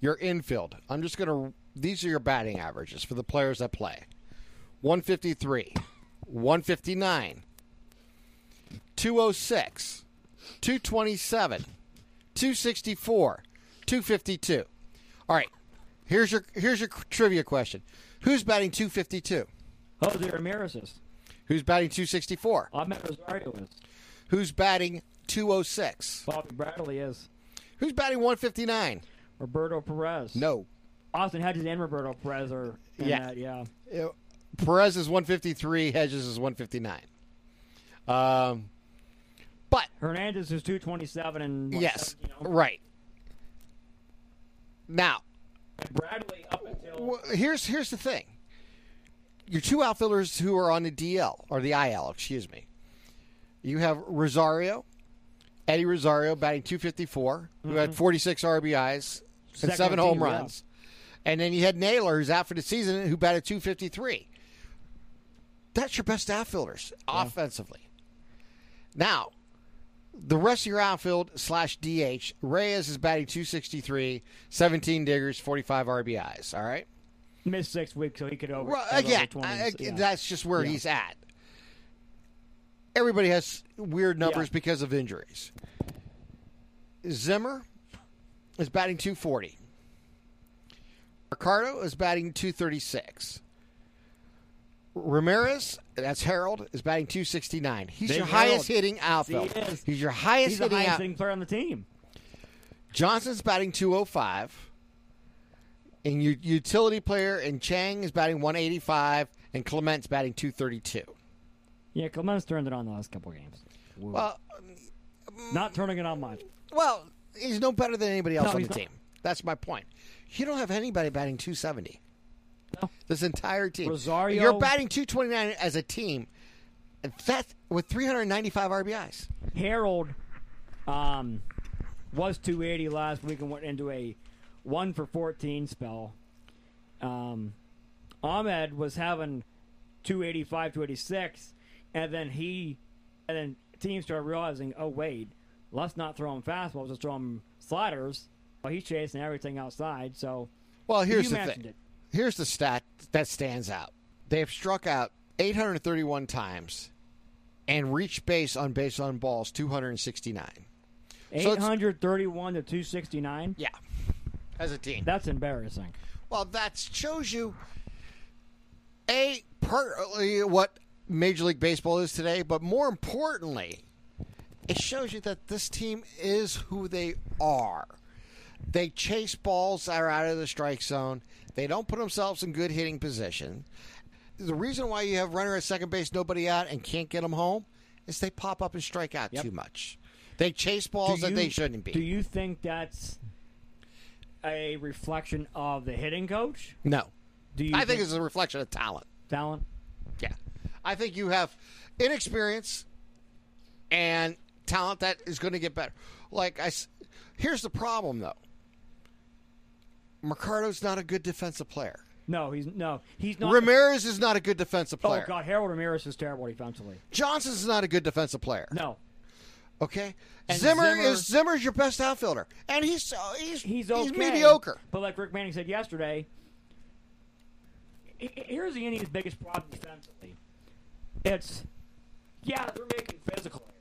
Your infield. I'm just gonna. These are your batting averages for the players that play. 153, 159, 206, 227, 264, 252. All right. Here's your here's your trivia question. Who's batting 252? Jose Ramirez is. Who's batting 264? Amed Rosario is. Who's batting 206? Bobby Bradley is. Who's batting 159? Roberto Perez. No. Austin Hedges and Roberto Perez are Yeah. that, yeah. Perez is 153. Hedges is 159. Um, but Hernandez is 227 and what, yes, 17, you know? right. Now, Bradley up until well, here's here's the thing. Your two outfielders who are on the DL or the IL, excuse me. You have Rosario, Eddie Rosario batting 254, who had 46 RBIs and. Seven home team, yeah. runs. And then you had Naylor, who's out for the season, who batted 253. That's your best outfielders offensively. Now, the rest of your outfield slash DH, Reyes is batting 263, 17 diggers, 45 RBIs. All right? missed six weeks, so he could over. Well, again, over 20s, I- yeah. that's just where Yeah. he's at. Everybody has weird numbers Yeah. because of injuries. Zimmer is batting 240. Mercado is batting 236. Ramirez, that's Harold, is batting 269. He's Big your Harold. highest hitting outfield. he is. He's your highest He's the hitting highest out- hitting player on the team. Johnson's batting 205. And your utility player and Chang is batting 185 and Clement's batting 232. Yeah, Clement's turned it on the last couple games. Woo. Well, Not turning it on much. well, he's no better than anybody else No, on the not. team. That's my point. You don't have anybody batting 270. No. This entire team. Rosario- You're batting 229 as a team. and That's with 395 RBIs. Harold um, was 280 last week and went into a one for 14 spell. Um, Amed was having 285, 286, and then he, and then teams started realizing, oh wait, let's not throw him fastballs, let's throw him sliders. Well, he's chasing everything outside. So Well, here's the thing. it. Here's the stat that stands out. They have struck out 831 times and reached base on base on balls 269. So it's- 831 to 269. Yeah, as a team. That's embarrassing. Well, that shows you a partly uh, what Major League Baseball is today, but more importantly, it shows you that this team is who they are. They chase balls that are out of the strike zone. They don't put themselves in good hitting position. The reason why you have runner at second base, nobody out, and can't get them home is they pop up and strike out Yep. too much. They chase balls Do that they shouldn't be. Do you think that's a reflection of the hitting coach? no. Do you I think it's a reflection of talent. talent? Yeah. I think you have inexperience and talent that is going to get better. Like I, here's the problem though. Mercado's not a good defensive player. No, he's no, he's not. Ramirez is not a good defensive player. oh. God, Harold Ramirez is terrible defensively. Johnson's not a good defensive player. No, Okay? Zimmer, Zimmer- is Zimmer's your best outfielder. And he's uh, he's he's okay. mediocre. But like Rick Manning said yesterday, here's the Indians' biggest problem defensively. It's yeah, they're making physical errors,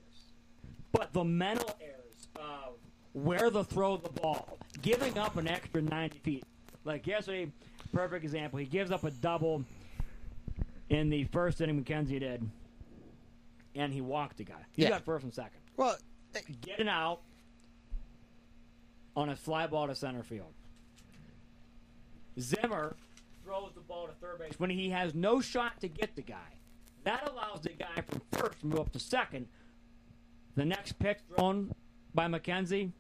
but the mental errors of where to throw the ball, giving up an extra 90 feet. Like yesterday, perfect example. He gives up a double in the first inning. McKenzie did, and he walked a guy. He Yeah. got first and second. Well, Getting out on a fly ball to center field. Zimmer throws the ball to third base when he has no shot to get the guy. That allows the guy from first to move up to second. The next pitch thrown by McKenzie,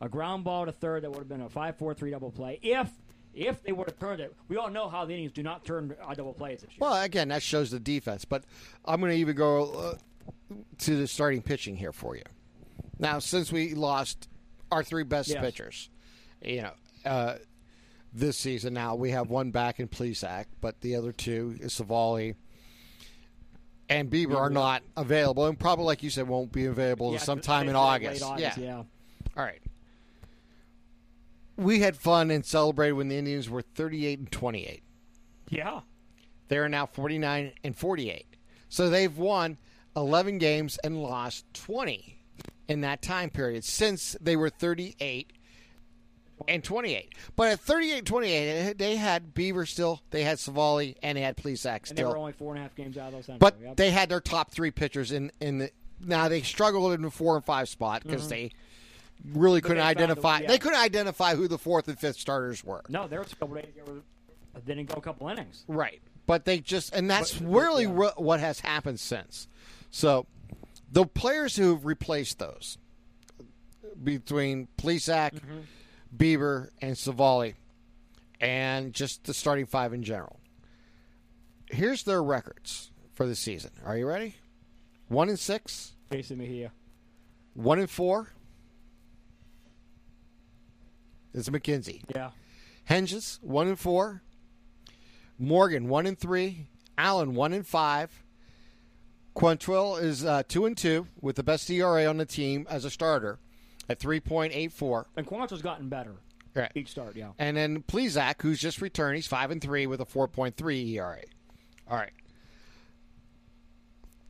a ground ball to third that would have been a 5-4-3 double play. If if they would have turned it, we all know how the Indians do not turn uh, double plays this year. well, again, that shows the defense. But I'm going to even go uh, to the starting pitching here for you. Now, since we lost our three best Yes. pitchers, you know, uh, this season now we have one back in Plesac, but the other two, is Civale and Bieber, are mm-hmm. not available, and probably, like you said, won't be available Yeah, sometime in August. August, yeah. All right. We had fun and celebrated when the Indians were 38 and 28. Yeah. They are now 49 and 48. So they've won 11 games and lost 20 in that time period since they were 38 and 28. But at 38 28, they had Bieber still, they had Civale, and they had Plesac And they were only four and a half games out of those. But yep. they had their top three pitchers in, in the. Now they struggled in the four and five spot because they really couldn't Mm-hmm. they identify. the- yeah. They couldn't identify who the fourth and fifth starters were. No, there was a couple days ago where they didn't go a couple innings. Right. But they just, and that's But- really yeah. wha- what has happened since. So the players who've replaced those between Plesac, Mm-hmm. Bieber, and Civale, and just the starting five in general. Here's their records for the season. Are you ready? One and six, J.C. Mejia. one and four. It's McKenzie. Yeah. Hentges one and four. Morgan one and three. Allen one and five. Quantrill is uh, two and two with the best ERA on the team as a starter at three point eight four. And Quantrill's gotten better Right. each start, yeah. And then Plesac, who's just returned, he's five and three with a four point three ERA. All right.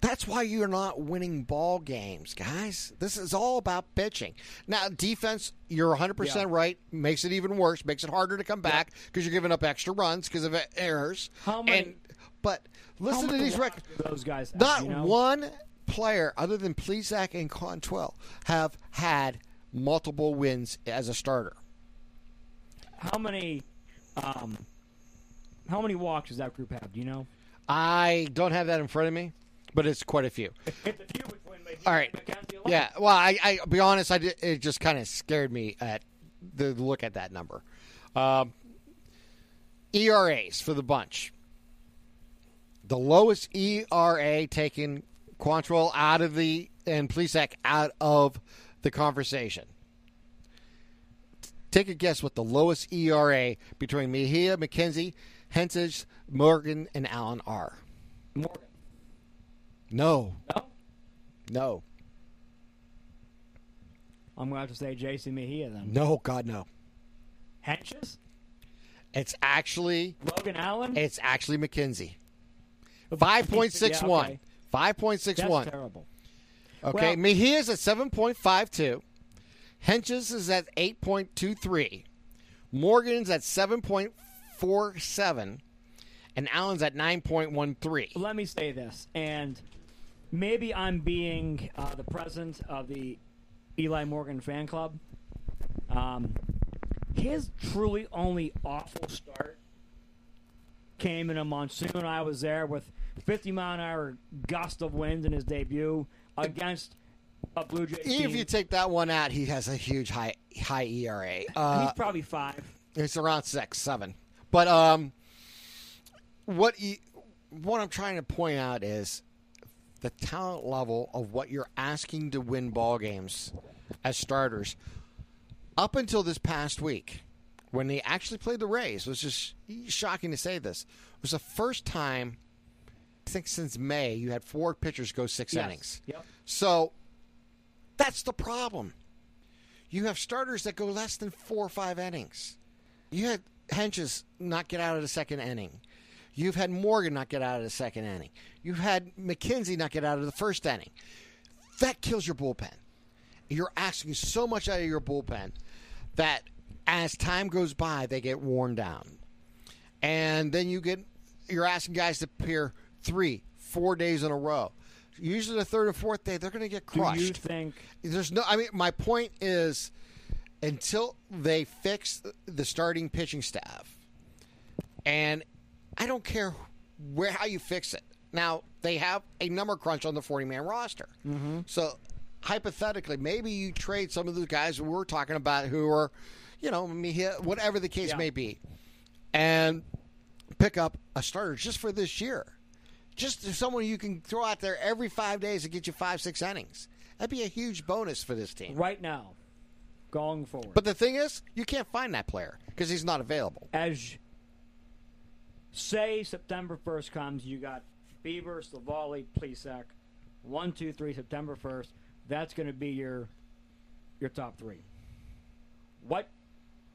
That's why you're not winning ball games, guys. This is all about pitching. Now, defense, you're 100% Yeah. right. Makes it even worse. Makes it harder to come back because you're giving up extra runs because of errors. How many- And, but listen to these records. those guys Not you know? one player other than Plesac and Quantrill have had multiple wins as a starter. How many um how many walks does that group have? Do you know? I don't have that in front of me, but it's quite a few. It's a few between All right. and McKenzie alone. Yeah. Well, I, I be honest. I did, it just kind of scared me at the look at that number. Um, ERAs for the bunch. The lowest ERA taking Quantrill out of the and Plesac out of the conversation. Take a guess what the lowest ERA between Mejia, McKenzie, Hentges, Morgan, and Allen are. Morgan. No, No? no, I'm going to have to say J.C. Mejia then. no, God, no. Hentges? It's actually Logan Allen? it's actually McKenzie. Five point six one. Five point six That's terrible. Okay. Well- Mejia's at seven point five two. Hentges is at eight point two three. Morgan's at seven point four seven. And Allen's at nine point one three. Let me say this, and maybe I'm being uh, the president of the Eli Morgan fan club. Um, his truly only awful start came in a monsoon. I was there with 50 mile an hour gust of wind in his debut against a Blue Jays Even if team. you take that one out, he has a huge high high ERA. Uh, He's probably five. It's around six, seven. But um, what you, what I'm trying to point out is the talent level of what you're asking to win ball games as starters. Up until this past week, when they actually played the Rays, it was just shocking to say this. It was the first time, think, since May you had four pitchers go six Yes. innings. Yep. So that's the problem. You have starters that go less than four or five innings. You had Hentges not get out of the second inning. You've had Morgan not get out of the second inning. You've had McKenzie not get out of the first inning. That kills your bullpen. You're asking so much out of your bullpen that as time goes by, they get worn down. And then you get you're asking guys to appear three, four days in a row. Usually the third or fourth day, they're going to get crushed. Do you think There's no. I mean, my point is, until they fix the starting pitching staff, and I don't care where how you fix it. Now they have a number crunch on the 40 man roster, mm-hmm. so hypothetically, maybe you trade some of the guys we're talking about who are, you know, whatever the case Yeah. may be, and pick up a starter just for this year just someone you can throw out there every five days and get you five, six innings. That'd be a huge bonus for this team. right now, going forward, But the thing is, you can't find that player because he's not available. as say September first comes, you got Bieber, Civale, Plesac, one, two, three, September first. That's going to be your your top three. What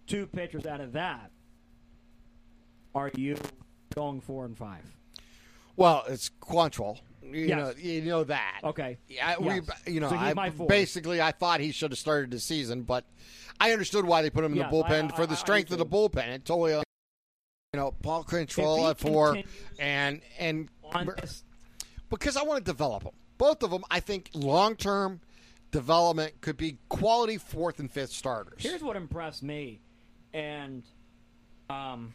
two pitchers out of that are you going four and five? Well, it's Quantrill. You Yes. know, you know that. Okay. Yeah, Yes. we, you know, So I, basically, I thought he should have started the season, but I understood why they put him in Yes, the bullpen I- for I- the I strength of the bullpen. It totally, you know, Paul If at four, and and because I want to develop them. Both of them, I think, long term development could be quality fourth and fifth starters. Here's what impressed me, and um,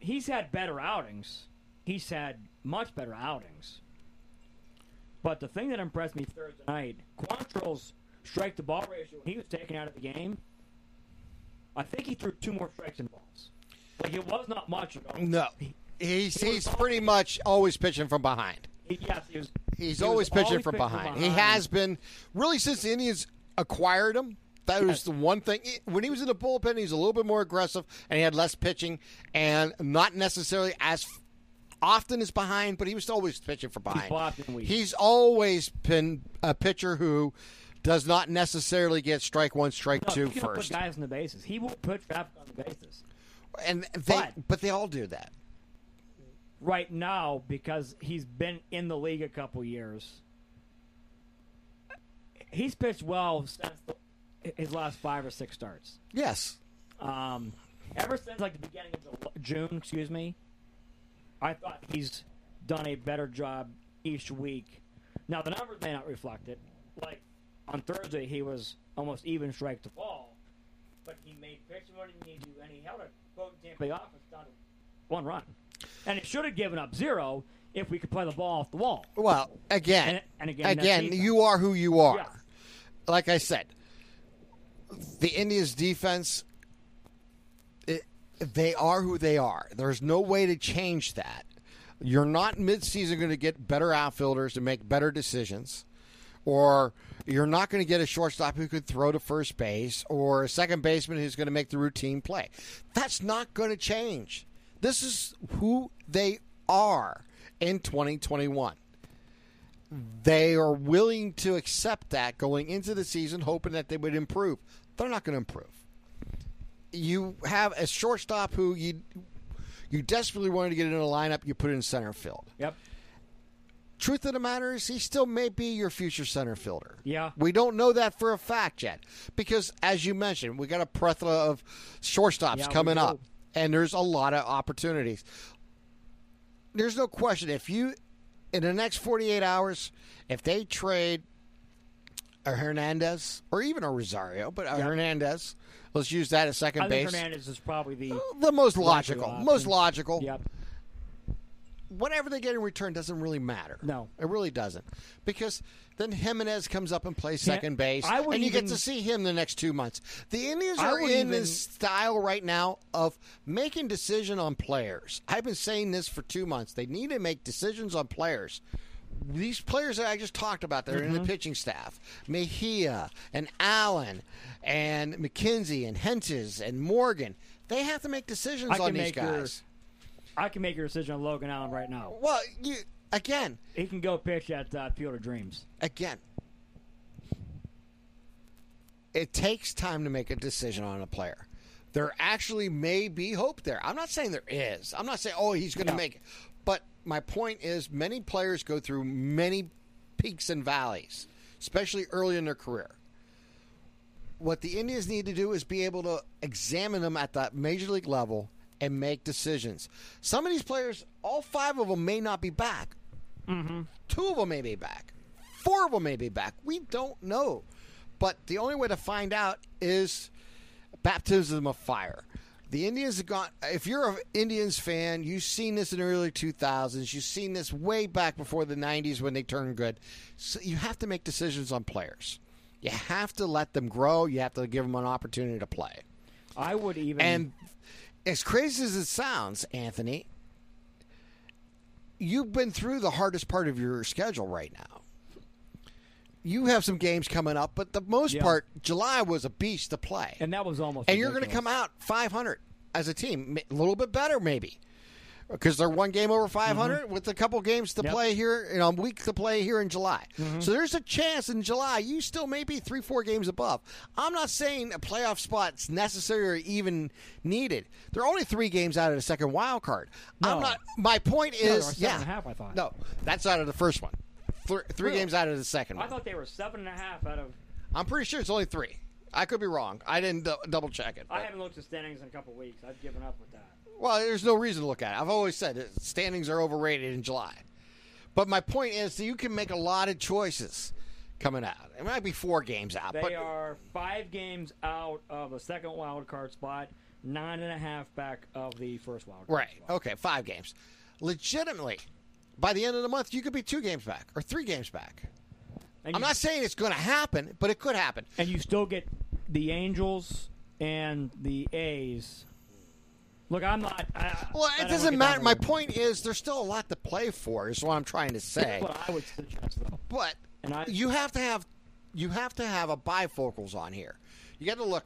he's had better outings. He's had much better outings. But the thing that impressed me Thursday night, Quantrill's strike to ball ratio when he was taken out of the game. I think he threw two more strikes and balls. Like it was not much. No, he's He he's pretty much always pitching from behind. he- yes, he was. He's he always pitching always from pitching behind. He has been really since the Indians acquired him. That was the one thing. When he was in the bullpen, he was a little bit more aggressive, and he had less pitching, and not necessarily as often is behind, but he was always pitching for behind. He's always been a pitcher who does not necessarily get strike one, strike No, two first, Put guys on the bases. He will put traffic on the bases. and they But- but they all do that. right now because he's been in the league a couple years. He's pitched well since the, his last five or six starts. Yes, Um, ever since like the beginning of the, June, excuse me, I thought he's done a better job each week. Now the numbers may not reflect it. Like on Thursday, he was almost even strike to ball, but he made pitching what he needed to, and he held a quote Tampa Bay offense down to one run. And it should have given up zero if we could play the ball off the wall. Well, again, And- and again, again, you are who you are. Yeah. Like I said, the Indians' defense, they are who they are. There's no way to change that. You're not midseason going to get better outfielders to make better decisions, or you're not going to get a shortstop who could throw to first base, or a second baseman who's going to make the routine play. That's not going to change. This is who they are in 2021 they are willing to accept that going into the season, hoping that they would improve. They're not going to improve. You have a shortstop who you you desperately wanted to get in a lineup. You put in center field. Yep. Truth of the matter is, he still may be your future center fielder. Yeah. We don't know that for a fact yet because, as you mentioned, we got a plethora of shortstops Yeah, coming up, and there's a lot of opportunities. There's no question if you, in the next 48 hours, if they trade a Hernandez or even a Rosario, but a Yeah. Hernandez, let's use that as second I think base. Hernandez is probably the uh, the most Likely logical, most logical yep. whatever they get in return doesn't really matter. No. it really doesn't, because then Gimenez comes up and plays second base, I would and you get to see him the next two months. The Indians are in even- this style right now of making decision on players. I've been saying this for two months. They need to make decisions on players. These players that I just talked about that are Mm-hmm. in the pitching staff, Mejia and Allen and McKenzie and Hentges and Morgan, they have to make decisions I on these make your- guys. I can make your decision on Logan Allen right now. Well, you again, He can go pitch at uh, Field of Dreams. again, it takes time to make a decision on a player. there actually may be hope there. I'm not saying there is. I'm not saying oh he's going to No. make it. My point is many players go through many peaks and valleys, especially early in their career. What the Indians need to do is be able to examine them at that major league level and make decisions. Some of these players, all five of them may not be back. Mm-hmm. Two of them may be back. Four of them may be back. We don't know. But the only way to find out is baptism of fire. The Indians have gone. If you're an Indians fan, you've seen this in the early 2000s. You've seen this way back before the 90s when they turned good. So you have to make decisions on players. You have to let them grow. You have to give them an opportunity to play. I would even And as crazy as it sounds, Anthony, you've been through the hardest part of your schedule right now. You have some games coming up, but the most Yeah. part, July was a beast to play. and that was almost. and you're going to come out 500 as a team, a little bit better maybe. Because they're one game over 500 with a couple games to Mm-hmm. Yep. Mm-hmm. play here, you know, a week to play here in July. So there's a chance in July you still may be three, four games above. I'm not saying a playoff spot's necessary or even needed. They're only three games out of the second wild card. I'm not. My point No, is, seven yeah, half, I thought. no, that's out of the first one. Three, three Really? games out of the second I one. thought they were seven and a half out of. I'm pretty sure it's only three. I could be wrong. I didn't d- double check it. I but- haven't looked at standings in a couple weeks. I've given up with that. Well, there's no reason to look at it. I've always said it, standings are overrated in July. But my point is that you can make a lot of choices coming out. It might be four games out, They but are five games out of the second wild card spot, nine and a half back of the first wild card right. spot. Okay, five games. Legitimately, by the end of the month, you could be two games back or three games back. And I'm you, not saying it's going to happen, but it could happen. and you still get the Angels and the A's. Look, I'm not. I, Well, it doesn't matter. My point is, there's still a lot to play for. Is what I'm trying to say. What I would suggest, though. But And I- you have to have you have to have a bifocals on here. You got to look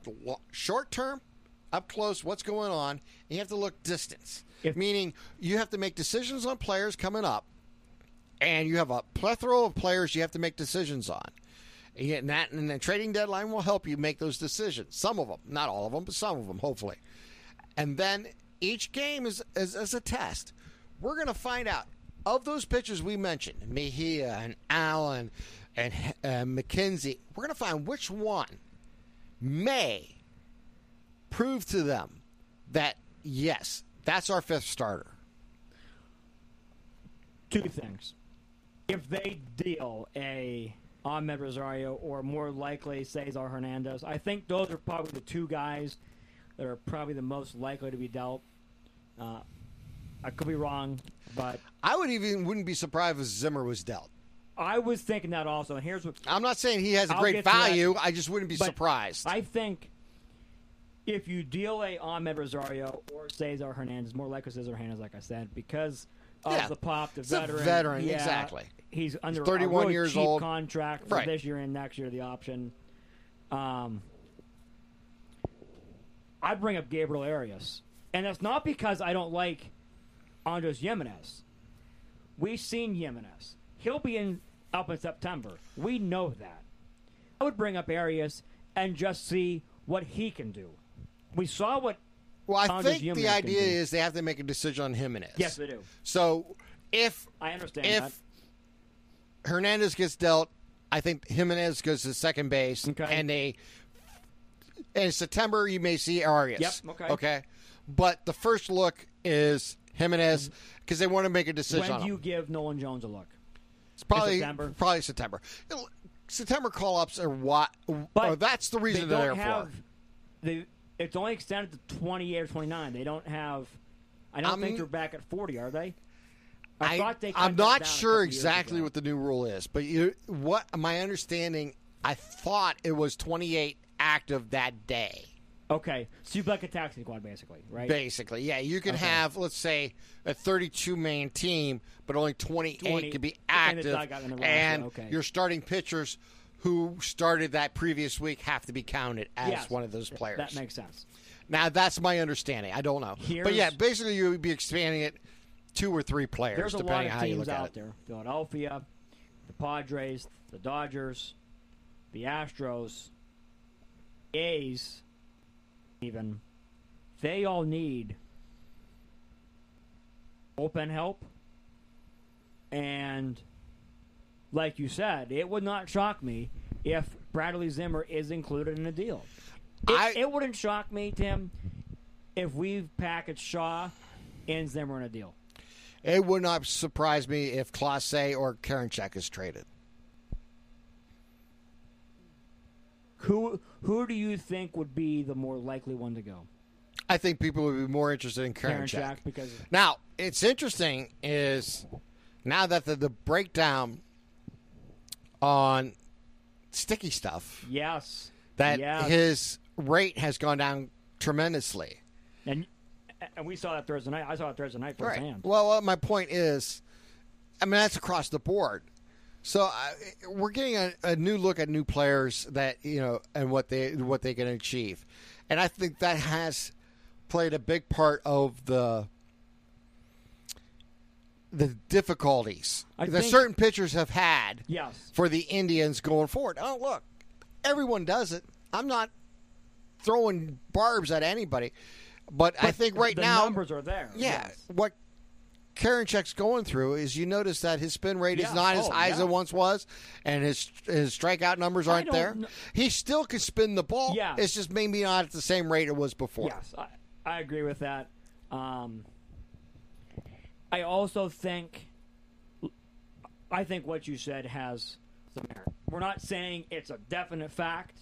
short term, up close, what's going on. And you have to look distance, If- meaning you have to make decisions on players coming up, and you have a plethora of players you have to make decisions on. And that and the trading deadline will help you make those decisions. Some of them, not all of them, but some of them, hopefully. And then each game is is, is a test. We're going to find out of those pitchers we mentioned, Mejia and Allen and uh, McKenzie. We're going to find which one may prove to them that yes, that's our fifth starter. two things. If they deal a Amed Rosario or more likely Cesar Hernandez, I think those are probably the two guys that are probably the most likely to be dealt. Uh, I could be wrong, but I would even wouldn't be surprised if Zimmer was dealt. I was thinking that also. And here's what I'm not saying he has a I'll great get to that. value. I just wouldn't be surprised. I think if you deal a Amed Rosario or Cesar Hernandez, more likely Cesar Hernandez, like I said, because of Yeah. the pop, the He's a veteran, veteran, yeah, exactly. He's under 31 a really years cheap old. contract for Right. this year and next year, the option. Um, I'd bring up Gabriel Arias, and that's not because I don't like Andres Gimenez. We've seen Gimenez; he'll be in up in September. We know that. I would bring up Arias and just see what he can do. We saw what. well, I think the idea do. is they have to make a decision on Gimenez. Yes, they do. So if I understand if that. Hernandez gets dealt, I think Gimenez goes to second base, Okay. and they. In September, you may see Arias. Yep, okay. Okay. But the first look is Gimenez mm-hmm. because they want to make a decision When on do you give Nolan Jones a look? It's probably September? probably September. September call ups are what? But that's the reason they they're don't there have. for. They, it's only extended to 28 or 29. They don't have. I don't I'm- think they're back at 40, are they? I, I, thought they. I'm not sure exactly what the new rule is, but you, what my understanding, I thought it was 28 active that day. Okay, so you've like a taxi squad, basically, right? Basically, yeah, you can Okay. have let's say a 32 man team, but only 28 20 can be active, dugout in the roster, and okay. your starting pitchers who started that previous week have to be counted as Yes, one of those players. That makes sense. now that's my understanding. I don't know, but yeah, basically you would be expanding it two or three players There's a lot depending of on how you teams look at out there: Philadelphia, the Padres, the Dodgers, the Astros, A's, even they all need open help. And like you said, it would not shock me if Bradley Zimmer is included in the deal. It, I- it wouldn't shock me, Tim, if we package Shaw and Zimmer in a deal. It would not surprise me if Clase or Karinchak is traded. Who who do you think would be the more likely one to go? I think people would be more interested in Karen Karinchak. Because Now, it's interesting is now that the, the breakdown on sticky stuff yes, that yes. his rate has gone down tremendously. and and we saw that Thursday night. I saw it Thursday night firsthand. Well, uh, my point is, I mean that's across the board. So I, we're getting a, a new look at new players that you know and what they what they can achieve, and I think that has played a big part of the the difficulties I that think- certain pitchers have had Yes, for the Indians going forward. Oh, look, everyone does it. I'm not throwing barbs at anybody, but, I think right the now numbers are there. yeah, yes. what Karinchak's going through is you notice that his spin rate Yeah. is not as Oh, high as it once was, and his his strikeout numbers aren't there. kn- He still can spin the ball. Yeah. It's just maybe not at the same rate it was before. Yes, I, I agree with that. Um, I also think, I think what you said has some merit. We're not saying it's a definite fact,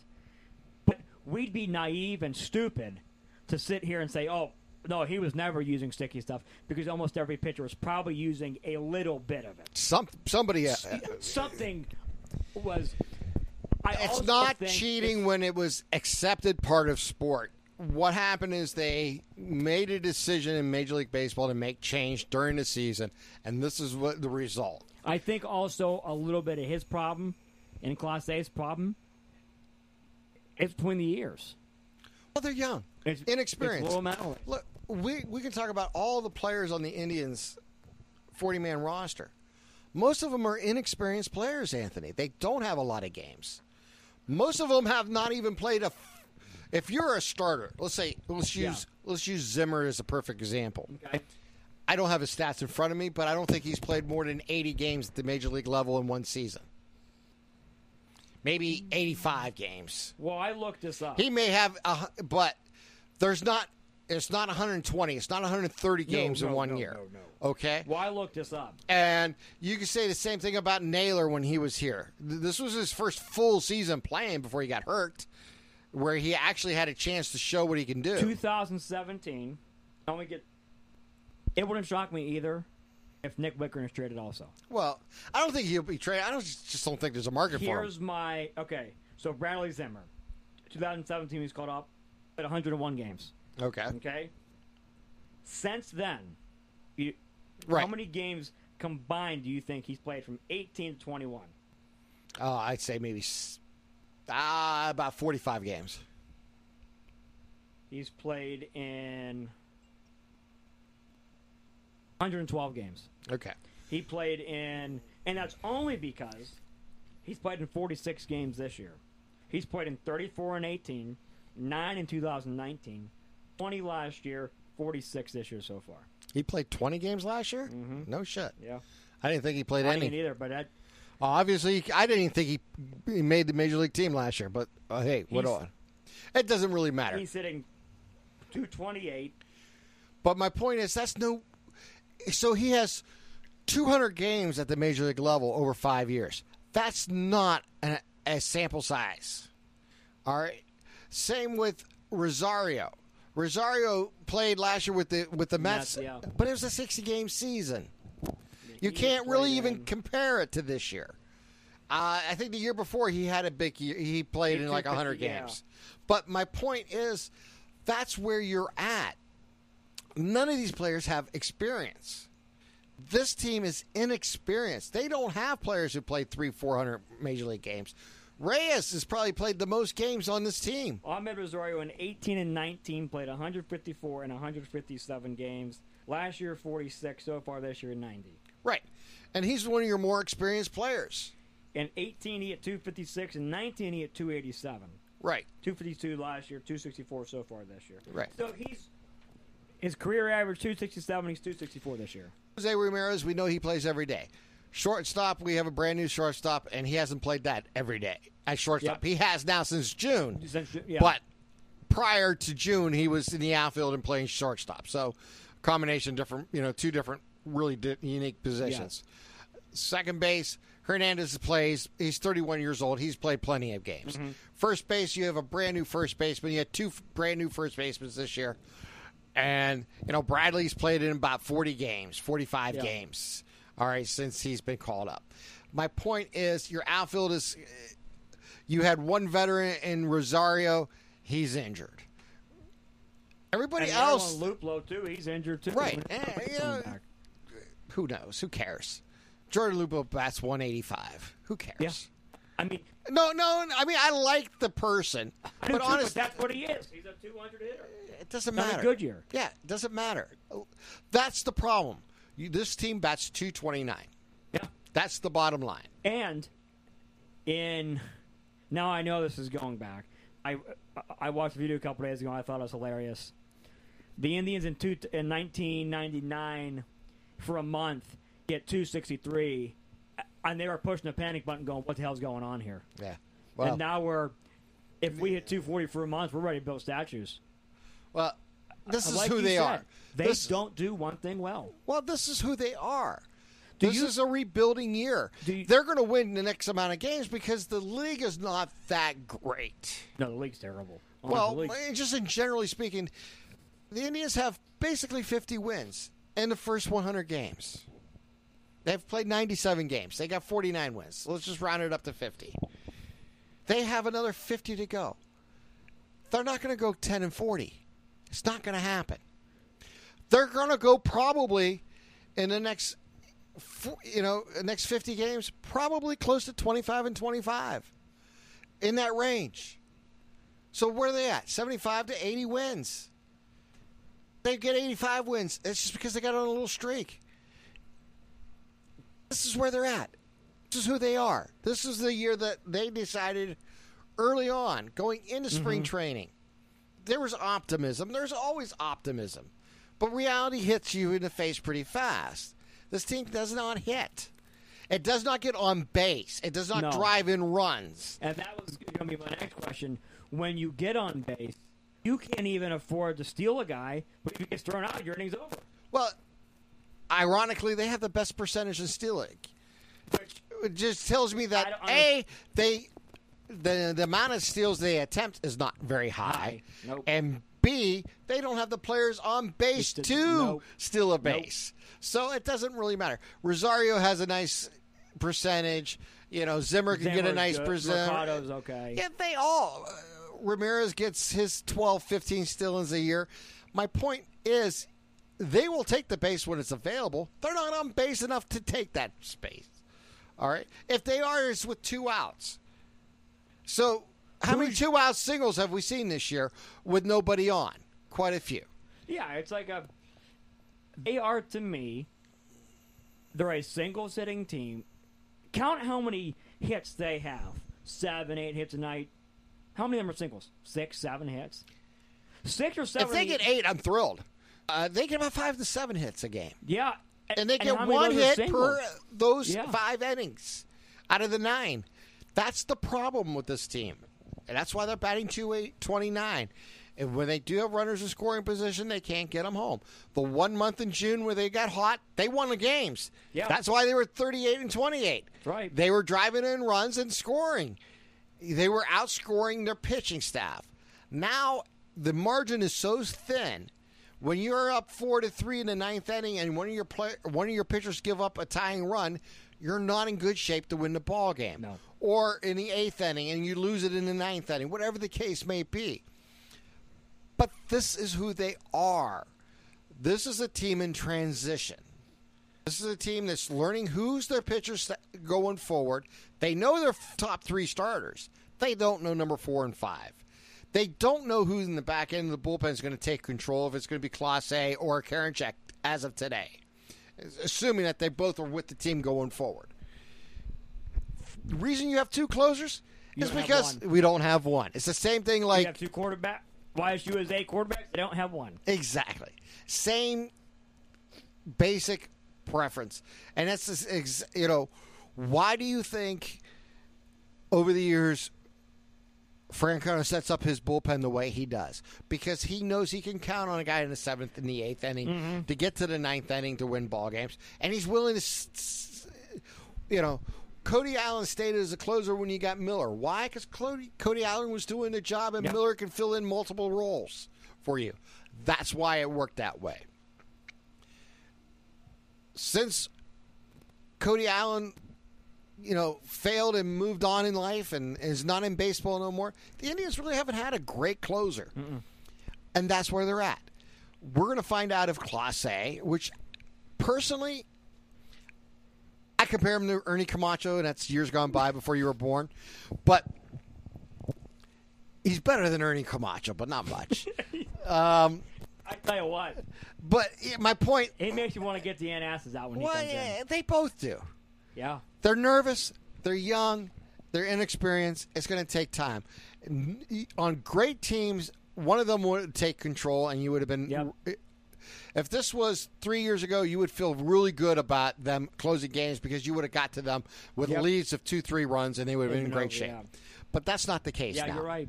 but we'd be naive and stupid to sit here and say, "Oh, no, he was never using sticky stuff," because almost every pitcher was probably using a little bit of it. Some somebody. Uh, Something was. I it's not cheating when it was accepted part of sport. What happened is they made a decision in Major League Baseball to make change during the season, and this is what the result. I think also a little bit of his problem and Clase's problem is between the years. Well, they're young, It's inexperienced. It's. Look, we we can talk about all the players on the Indians' forty-man roster. Most of them are inexperienced players, Anthony. They don't have a lot of games. Most of them have not even played a. If you're a starter, let's say let's Yeah. use let's use Zimmer as a perfect example. Okay. I don't have his stats in front of me, but I don't think he's played more than 80 games at the major league level in one season. Maybe 85 games. Well, I looked this up. He may have, a, but there's not. It's not 120. It's not 130 games in no, one no, year. no, no. Okay. well, I looked this up. And you can say the same thing about Naylor when he was here. This was his first full season playing before he got hurt, where he actually had a chance to show what he can do. 2017. Let me get. It wouldn't shock me either if Nick Wittgren is traded also. Well, I don't think he'll be traded. I don't just don't think there's a market for him. Here's my okay. So Bradley Zimmer, 2017, he's called up at 101 games. Okay. Okay. Since then, you, Right. how many games combined do you think he's played from 18 to 21? Oh, uh, I'd say maybe ah, about 45 games. He's played in 112 games. Okay. He played in, and that's only because he's played in 46 games this year. He's played in 34 and 18, 9 in 2019, 20 last year, 46 this year so far. He played 20 games last year? No shit. Yeah. I didn't think he played I any. didn't either, but that, Obviously, I didn't even think he, he made the major league team last year. But uh, hey, what on? It doesn't really matter. he's hitting 228. But my point is, that's no. So he has 200 games at the major league level over five years. That's not a, a sample size. All right. Same with Rosario. Rosario played last year with the with the Mets, Mets, yeah. but it was a 60 game season. You can't really even in- compare it to this year. Uh, I think the year before he had a big year. He played He in like took the- 100 yeah. games. But my point is, that's where you're at. None of these players have experience. This team is inexperienced. They don't have players who played three, four hundred major league games. Reyes has probably played the most games on this team. Amed Rosario in 18 and 19 played 154 and 157 games. Last year 46. So far this year 90. Right. And he's one of your more experienced players. In 18 he hit 256 and 19 he hit 287. Right. 252 last year, 264 so far this year. Right. So he's his career average 267. He's 264 this year. Jose Ramirez, we know he plays every day. Shortstop, we have a brand new shortstop, and he hasn't played that every day at shortstop. Yep. He has now since June, Yeah. but prior to June, he was in the outfield and playing shortstop. So, combination different, you know, two different really di- unique positions. Second base, Hernandez plays. He's 31 years old. He's played plenty of games. First base, you have a brand new first baseman. You had two f- brand new first basemen this year. And, you know, Bradley's played in about 40 games, 45 Yeah. games, all right, since he's been called up. My point is your outfield is you had one veteran in Rosario, he's injured. Everybody And else, Luplow too. He's injured too. Right. Eh, you know. Who knows? Who cares? Jordan Luplow bats 185. Who cares? Yeah. I mean, No, no. I mean, I like the person, but too, honestly, that's what he is. He's a 200 hitter. it doesn't Not matter. a good year. Yeah, it doesn't matter. That's the problem. You, this team bats 229. Yeah. That's the bottom line. And in now I know this is going back. I I watched a video a couple days ago. and I thought it was hilarious. The Indians in two, in 1999 for a month get 263, and they were pushing the panic button, going, "What the hell's going on here?" Yeah. Well, and now we're if we hit 240 for a month, we're ready to build statues. well, this is like who they said, are. They This- don't do one thing well. Well, this is who they are. Do this you- is a rebuilding year. You- They're going to win the next amount of games because the league is not that great. No, the league's terrible. Well, the league's- just in generally speaking, the Indians have basically 50 wins in the first 100 games. They've played 97 games. They got 49 wins. Let's just round it up to 50. They have another 50 to go. They're not going to go 10 and 40. It's not going to happen. They're going to go probably in the next you know, next 50 games probably close to 25 and 25. In that range. So where are they at? 75 to 80 wins. They get 85 wins. It's just because they got on a little streak. This is where they're at. This is who they are. This is the year that they decided early on, going into mm-hmm. spring training. There was optimism. There's always optimism. But reality hits you in the face pretty fast. This team does not hit. It does not get on base. It does not No. drive in runs. And that was going to be my next question. When you get on base, you can't even afford to steal a guy, but if he gets thrown out, your inning's over. Well, ironically, they have the best percentage in stealing. Which, It just tells me that a they the the amount of steals they attempt is not very high. Nope. and b they don't have the players on base to nope. steal a base, so it doesn't really matter. Rosario has a nice percentage. You know, Zimmer can get a nice percentage. Okay. Yeah, they all. Uh, Ramirez gets his 12, 15 stealings a year. My point is, they will take the base when it's available. They're not on base enough to take that space. All right. If they are, it's with two outs. So, how many two out singles have we seen this year with nobody on? Quite a few. Yeah, it's like a. They are to me. They're a single sitting team. Count how many hits they have. Seven, eight hits a night. How many of them are singles? Six, seven hits. Six or seven. If they get eight, I'm thrilled. Uh, they get about five to seven hits a game. yeah, and they get one hit per those Yeah. five innings out of the nine. That's the problem with this team, and that's why they're batting 229. And when they do have runners in scoring position, they can't get them home. The one month in June where they got hot, they won the games. Yeah. That's why they were 38 and 28. Right. They were driving in runs and scoring. They were outscoring their pitching staff. Now the margin is so thin. When you're up four to three in the ninth inning, and one of your play, one of your pitchers give up a tying run, you're not in good shape to win the ball game. No. Or in the eighth inning, and you lose it in the ninth inning, whatever the case may be. But this is who they are. This is a team in transition. This is a team that's learning who's their pitchers going forward. They know their top three starters. They don't know number four and five. They don't know who's in the back end of the bullpen is going to take control, if it's going to be Clase or Karinchak as of today, assuming that they both are with the team going forward. The reason you have two closers You is because we don't have one. It's the same thing like. You have two quarterback. Why is USA quarterbacks? They don't have one. Exactly. Same basic preference. And that's ex- you know, why do you think over the years Francona sets up his bullpen the way he does? Because he knows he can count on a guy in the seventh and the eighth inning mm-hmm. to get to the ninth inning to win ball games, and he's willing to, you know. Cody Allen stayed as a closer when you got Miller. Why? Because Cody, Cody Allen was doing the job, and Yeah. Miller can fill in multiple roles for you. That's why it worked that way since Cody Allen, you know, failed and moved on in life and is not in baseball no more, the Indians really haven't had a great closer. And that's where they're at. We're going to find out if Clase, which personally, I compare him to Ernie Camacho, and that's years gone by before you were born. But he's better than Ernie Camacho, but not much. um, I tell you what, but yeah, my point he makes you want to get the asses out when he comes yeah, in. they both do. Yeah. They're nervous. They're young. They're inexperienced. It's going to take time. On great teams, one of them would take control, and you would have been. Yep. If this was three years ago, you would feel really good about them closing games because you would have got to them with Yep. leads of two, three runs, and they would have been in great shape. yeah. But that's not the case Yeah, now you're right.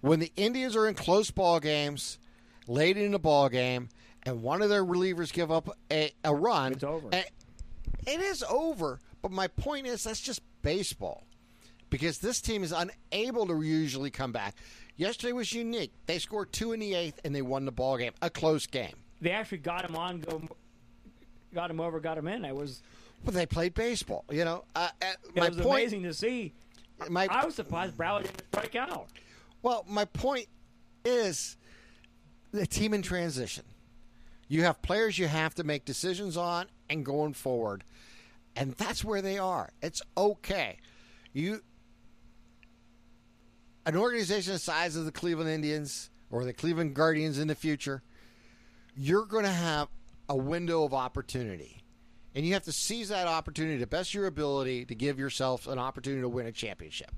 when the Indians are in close ball games, late in the ball game, and one of their relievers give up a, a run, It's over. it is over. But my point is, that's just baseball, because this team is unable to usually come back. Yesterday was unique. They scored two in the eighth, and they won the ball game, a close game. They actually got him on, go, got him over, got him in. I was, But they played baseball. You know, uh, uh, it was point. amazing to see. My I was surprised Bradley didn't strike out. Well, my point is the team in transition. You have players you have to make decisions on and going forward. And that's where they are. It's okay. You an organization the size of the Cleveland Indians or the Cleveland Guardians in the future, you're going to have a window of opportunity. And you have to seize that opportunity to best your ability to give yourself an opportunity to win a championship.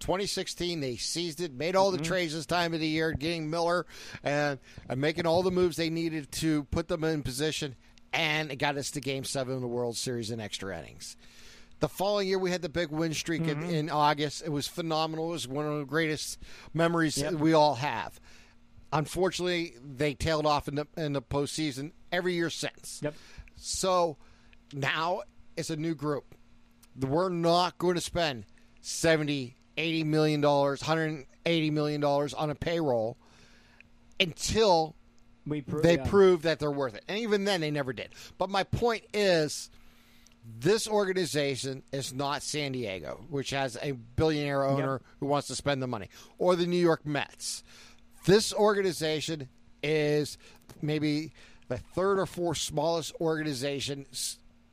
2016, they seized it, made all the mm-hmm. trades this time of the year, getting Miller and, and making all the moves they needed to put them in position, and it got us to Game Seven of the World Series in extra innings. The following year, we had the big win streak in, mm-hmm. in August. It was phenomenal. It was one of the greatest memories Yep. we all have. Unfortunately, they tailed off in the in the postseason every year since. Yep. So now it's a new group. We're not going to spend 70, 80 million dollars, 180 million dollars on a payroll until We pro- they yeah. prove that they're worth it. And even then they never did. But my point is this organization is not San Diego, which has a billionaire owner who wants to spend the money, or the New York Mets. This organization is maybe the third or fourth smallest organization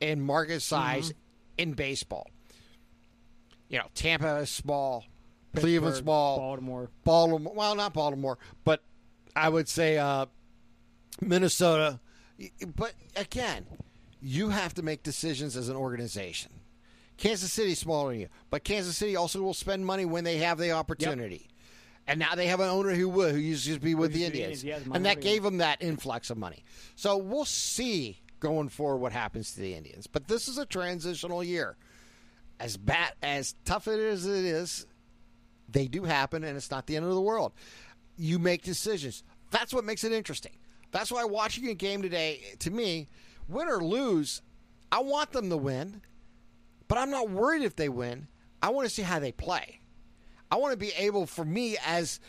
in market size mm-hmm. in baseball. You know, Tampa is small, Cleveland Pittsburgh, small, Baltimore. Baltimore. Well, not Baltimore, but I would say uh, Minnesota. But again, you have to make decisions as an organization. Kansas City's smaller than you, but Kansas City also will spend money when they have the opportunity. And now they have an owner who would, who used to be with the used to be Indians, Indians, yeah, and that gave them that influx of money. So we'll see going forward what happens to the Indians. But this is a transitional year. As bad as tough it is, it is they do happen, and it's not the end of the world. You make decisions. That's what makes it interesting. That's why watching a game today, to me, win or lose, I want them to win, but I'm not worried if they win. I want to see how they play. I want to be able, for me as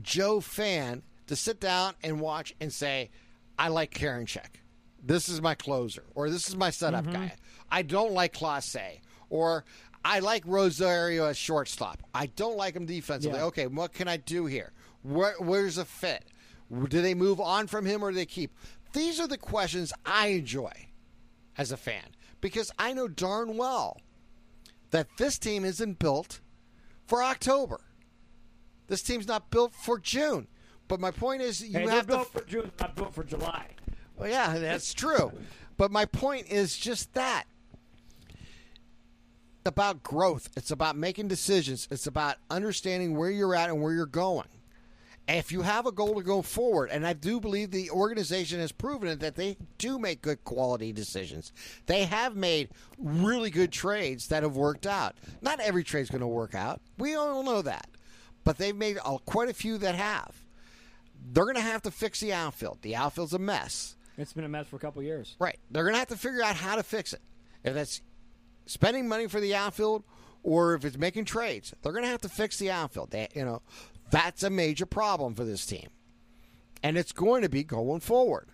Joe fan, to sit down and watch and say, I like Karinchak. This is my closer, or this is my setup mm-hmm. guy. I don't like Clase, or I like Rosario as shortstop. I don't like him defensively. Yeah. Okay, what can I do here? Where, where's the fit? Do they move on from him or do they keep? These are the questions I enjoy as a fan because I know darn well that this team isn't built for October. This team's not built for June. But my point is, you Hey, have to. built for June, not built for July. Well, yeah, that's true. But my point is just that. It's about growth. It's about making decisions. It's about understanding where you're at and where you're going. if you have a goal to go forward, and I do believe the organization has proven it that they do make good quality decisions. They have made really good trades that have worked out. Not every trade's going to work out. We all know that. But they've made quite a few that have. They're going to have to fix the outfield. The outfield's a mess. It's been a mess for a couple years. Right. They're going to have to figure out how to fix it. If that's spending money for the outfield or if it's making trades, they're going to have to fix the outfield. They, you know, that's a major problem for this team. And it's going to be going forward.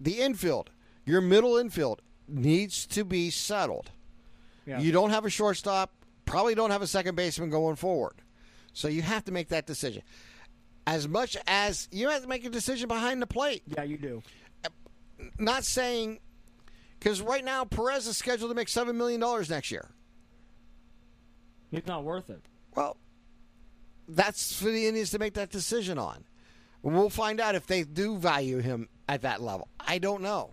The infield, your middle infield needs to be settled. Yeah. You don't have a shortstop, probably don't have a second baseman going forward. So you have to make that decision. As much as you have to make a decision behind the plate. yeah, you do. Not saying because right now Perez is scheduled to make seven million dollars next year. It's not worth it. Well, that's for the Indians to make that decision on. We'll find out if they do value him at that level. I don't know.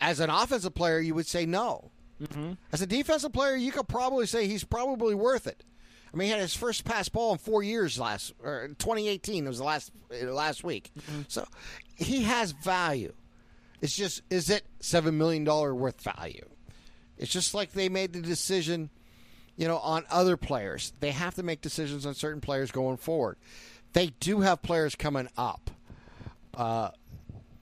As an offensive player, you would say no. Mm-hmm. As a defensive player, you could probably say he's probably worth it. I mean, he had his first pass ball in four years last, or 2018 was the last uh, last week. So he has value. It's just, is it seven million dollar worth value? It's just like they made the decision, you know, on other players. They have to make decisions on certain players going forward. They do have players coming up. Uh,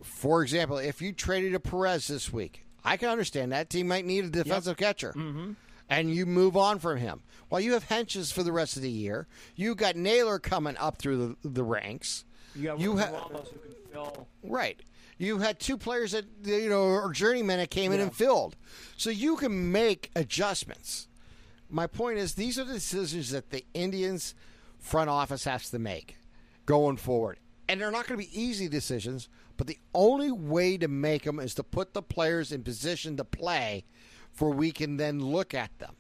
for example, if you traded a Perez this week, I can understand that team might need a defensive catcher, mm-hmm. and you move on from him. Well, you have Hedges for the rest of the year. You got Naylor coming up through the, the ranks. You have You ha- Ramos who can fill. Right. You had two players that you know are journeymen that came in and filled, so you can make adjustments. My point is, these are the decisions that the Indians front office has to make going forward, and they're not going to be easy decisions. But the only way to make them is to put the players in position to play, for we can then look at them.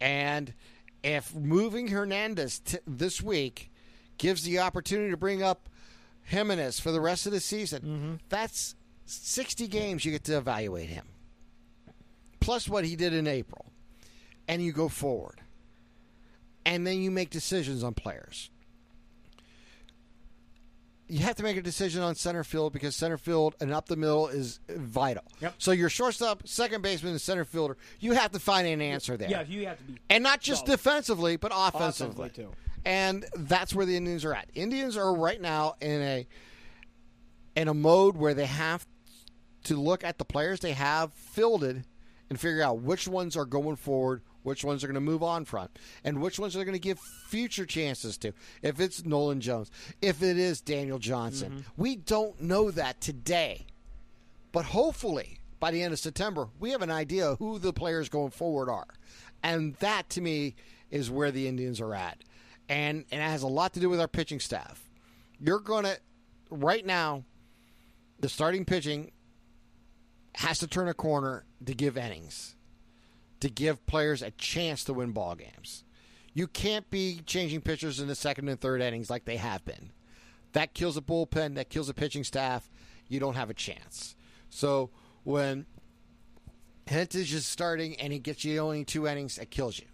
And if moving Hernandez t- this week gives the opportunity to bring up Gimenez for the rest of the season, mm-hmm. that's 60 games you get to evaluate him. Plus what he did in April. And you go forward. And then you make decisions on players. You have to make a decision on center field because center field and up the middle is vital. Yep. So your shortstop, second baseman, and center fielder, you have to find an answer there Yeah, you have to be. and not just solid. defensively, but offensively. Offensively, too. And that's where the Indians are at. Indians are right now in a in a mode where they have to look at the players they have fielded and figure out which ones are going forward, which ones are going to move on from, and which ones they're going to give future chances to. If it's Nolan Jones, if it is Daniel Johnson, mm-hmm. we don't know that today. But hopefully, by the end of September, we have an idea who the players going forward are. And that, to me, is where the Indians are at. And, and it has a lot to do with our pitching staff. You're to, right now, the starting pitching has to turn a corner to give innings, to give players a chance to win ball games. You can't be changing pitchers in the second and third innings like they have been. That kills a bullpen, that kills a pitching staff. You don't have a chance. So when Hentges is starting and he gets you only two innings, it kills you.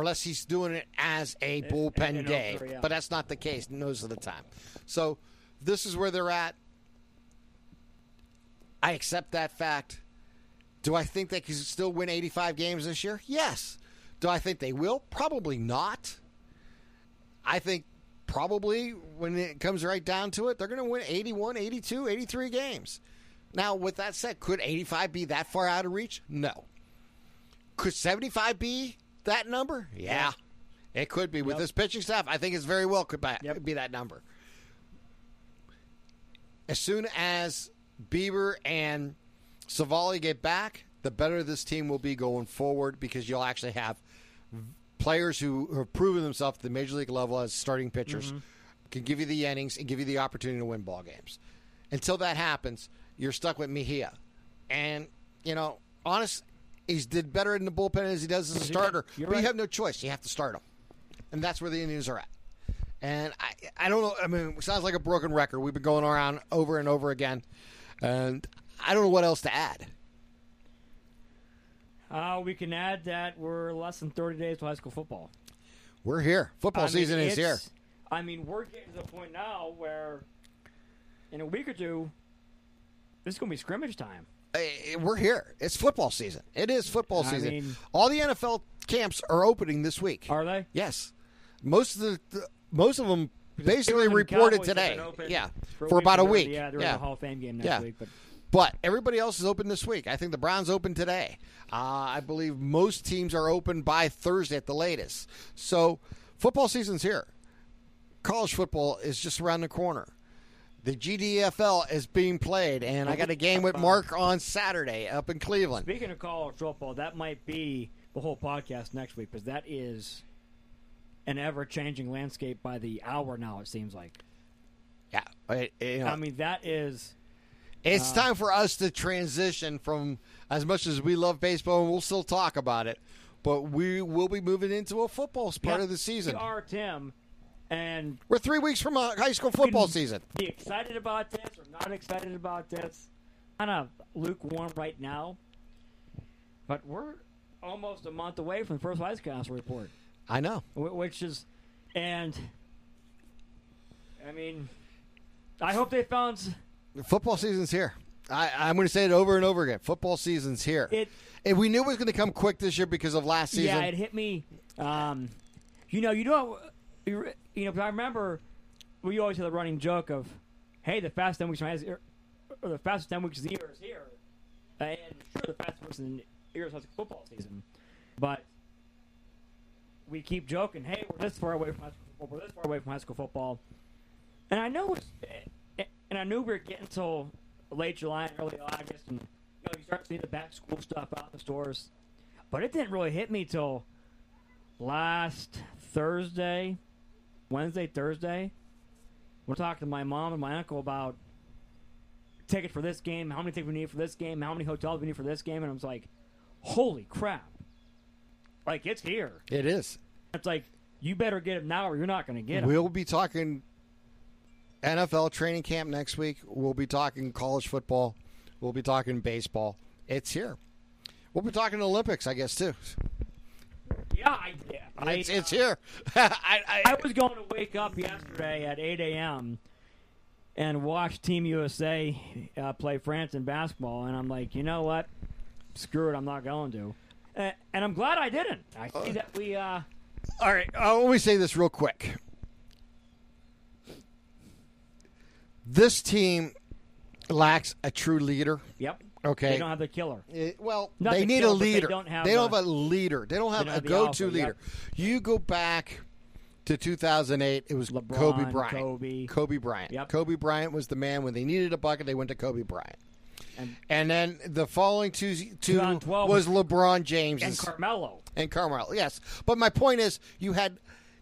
Unless he's doing it as a bullpen in day. over, yeah. But that's not the case most of the time. So this is where they're at. I accept that fact. Do I think they can still win 85 games this year? Yes. Do I think they will? Probably not. I think probably when it comes right down to it, they're going to win 81, 82, 83 games. Now, with that said, could 85 be that far out of reach? No. Could 75 be that number? Yeah. It could be. With Yep. this pitching staff, I think it's very well could be, Yep. be that number. As soon as Bieber and Civale get back, the better this team will be going forward because you'll actually have players who have proven themselves at the major league level as starting pitchers mm-hmm. can give you the innings and give you the opportunity to win ball games. Until that happens, you're stuck with Mejia. And, you know, honest, he's did better in the bullpen as he does as a starter. You're but right. you have no choice. You have to start him. And that's where the Indians are at. And I, I don't know. I mean, it sounds like a broken record. We've been going around over and over again. And I don't know what else to add. Uh, we can add that we're less than 30 days to high school football. We're here. Football I mean, season is here. I mean, we're getting to the point now where in a week or two, this is going to be scrimmage time. Eh, We're here. It's football season. It is football I season. mean- All the NFL camps are opening this week. Are they? Yes, most of the, the most of them basically reported Cowboys today. Yeah, for, for about a week. Yeah, there was Yeah. a Hall of Fame game next Yeah. week, but But everybody else is open this week. I think the Browns open today. Uh, I believe most teams are open by Thursday at the latest. So football season's here. College football is just around the corner. The GDFL is being played, and I got a game with Mark on Saturday up in Cleveland. Speaking of college football, that might be the whole podcast next week because that is an ever-changing landscape by the hour now. It seems like. Yeah, I, you know, I mean, that is it's uh, time for us to transition from as much as we love baseball, and we'll still talk about it, but we will be moving into a football part Yeah, of the season. We are Tim, and We're three weeks from a high school football season. be excited about this or not excited about this. Kind of lukewarm right now, but we're almost a month away from the first Vice Council report, I know. which is, and I mean, I hope they found Football season's here. I, I'm going to say it over and over again. Football season's here. it. and we knew it was going to come quick this year because of last season. Yeah, it hit me. Um, you know, you know, you know, I remember we always had the running joke of, "Hey, the fastest ten weeks the year- or the fastest ten weeks of the year is here," and sure, the fastest weeks in the year is football season, but we keep joking, "Hey, we're this far away from high school football. We're this far away from high school football," and I know, and I knew we were getting till late July and early August, and you know, you start seeing the back school stuff out in the stores. But it didn't really hit me till last Thursday, Wednesday, Thursday. We're talking to my mom and my uncle about tickets for this game, how many tickets we need for this game, how many hotels we need for this game, and I was like, holy crap. Like, it's here. It is. It's like, you better get it now or you're not going to get them. We'll be talking NFL training camp next week. We'll be talking college football. We'll be talking baseball. It's here. We'll be talking Olympics, I guess, too. Yeah, I, yeah, I, It's, it's here. I, I, I was going to wake up yesterday at 8 a.m. and watch Team USA uh, play France in basketball, and I'm like, you know what? Screw it, I'm not going to. Uh, and I'm glad I didn't. I see that we. Uh, All right, uh, let me say this real quick. This team lacks a true leader. yep. Okay. They don't have the killer. It- well, Not they the need killer, a but they leader. don't have They don't a- have a leader. They don't have don't a go-to alpha, leader. yep. You go back to 2008. It was LeBron, Kobe Bryant. Kobe. Kobe Bryant. Yep. Kobe Bryant was the man when they needed a bucket. They went to Kobe Bryant. And- And then the following two, two was LeBron James And Carmelo. and Carmelo. Yes, but my point is, you had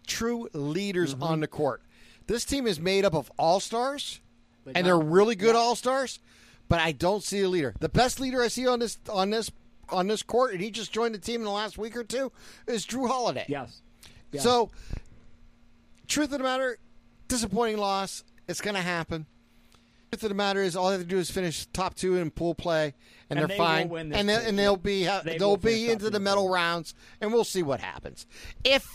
true leaders Mm-hmm. on the court. This team is made up of all stars, and don't- they're really good all stars. But I don't see a leader. The best leader I see on this on this on this court, and he just joined the team in the last week or two, is Jrue Holiday. Yes. Yeah. So, truth of the matter, disappointing loss. It's going to happen. Truth of the matter is, all they have to do is finish top two in pool play, and, And they're they will fine. win this and they, pool. and they'll be They they'll be into the medal rounds, and we'll see what happens. If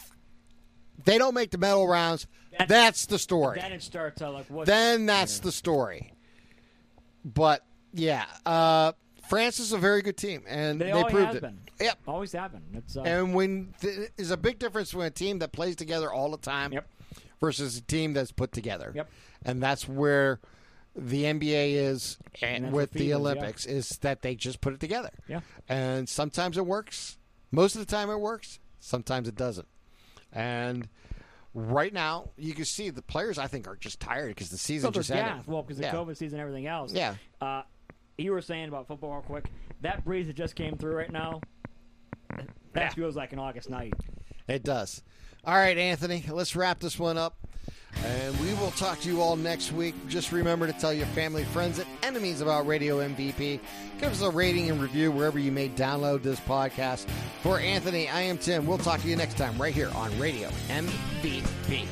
they don't make the medal rounds, That's- that's the story. Then it starts out like what? Then that's the story. But yeah, uh, France is a very good team, and They they, proved have it. been. Yep. always happen. It's uh, And when th- there's a big difference when a team that plays together all the time Yep. versus a team that's put together. Yep. And that's where the NBA is And and with the is, yeah. Olympics is that they just put it together. yeah. And sometimes it works. Most of the time it works. Sometimes it doesn't. And right now, you can see the players I think are just tired because the season So just ended. Well, because the Yeah. COVID season and everything else. Yeah. Uh, you were saying about football real quick. That breeze that just came through right now. That Yeah. feels like an August night. It does. All right, Anthony, let's wrap this one up. And we will talk to you all next week. Just remember to tell your family, friends, and enemies about Radio MVP. Give us a rating and review wherever you may download this podcast. For Anthony, I am Tim. We'll talk to you next time right here on Radio MVP.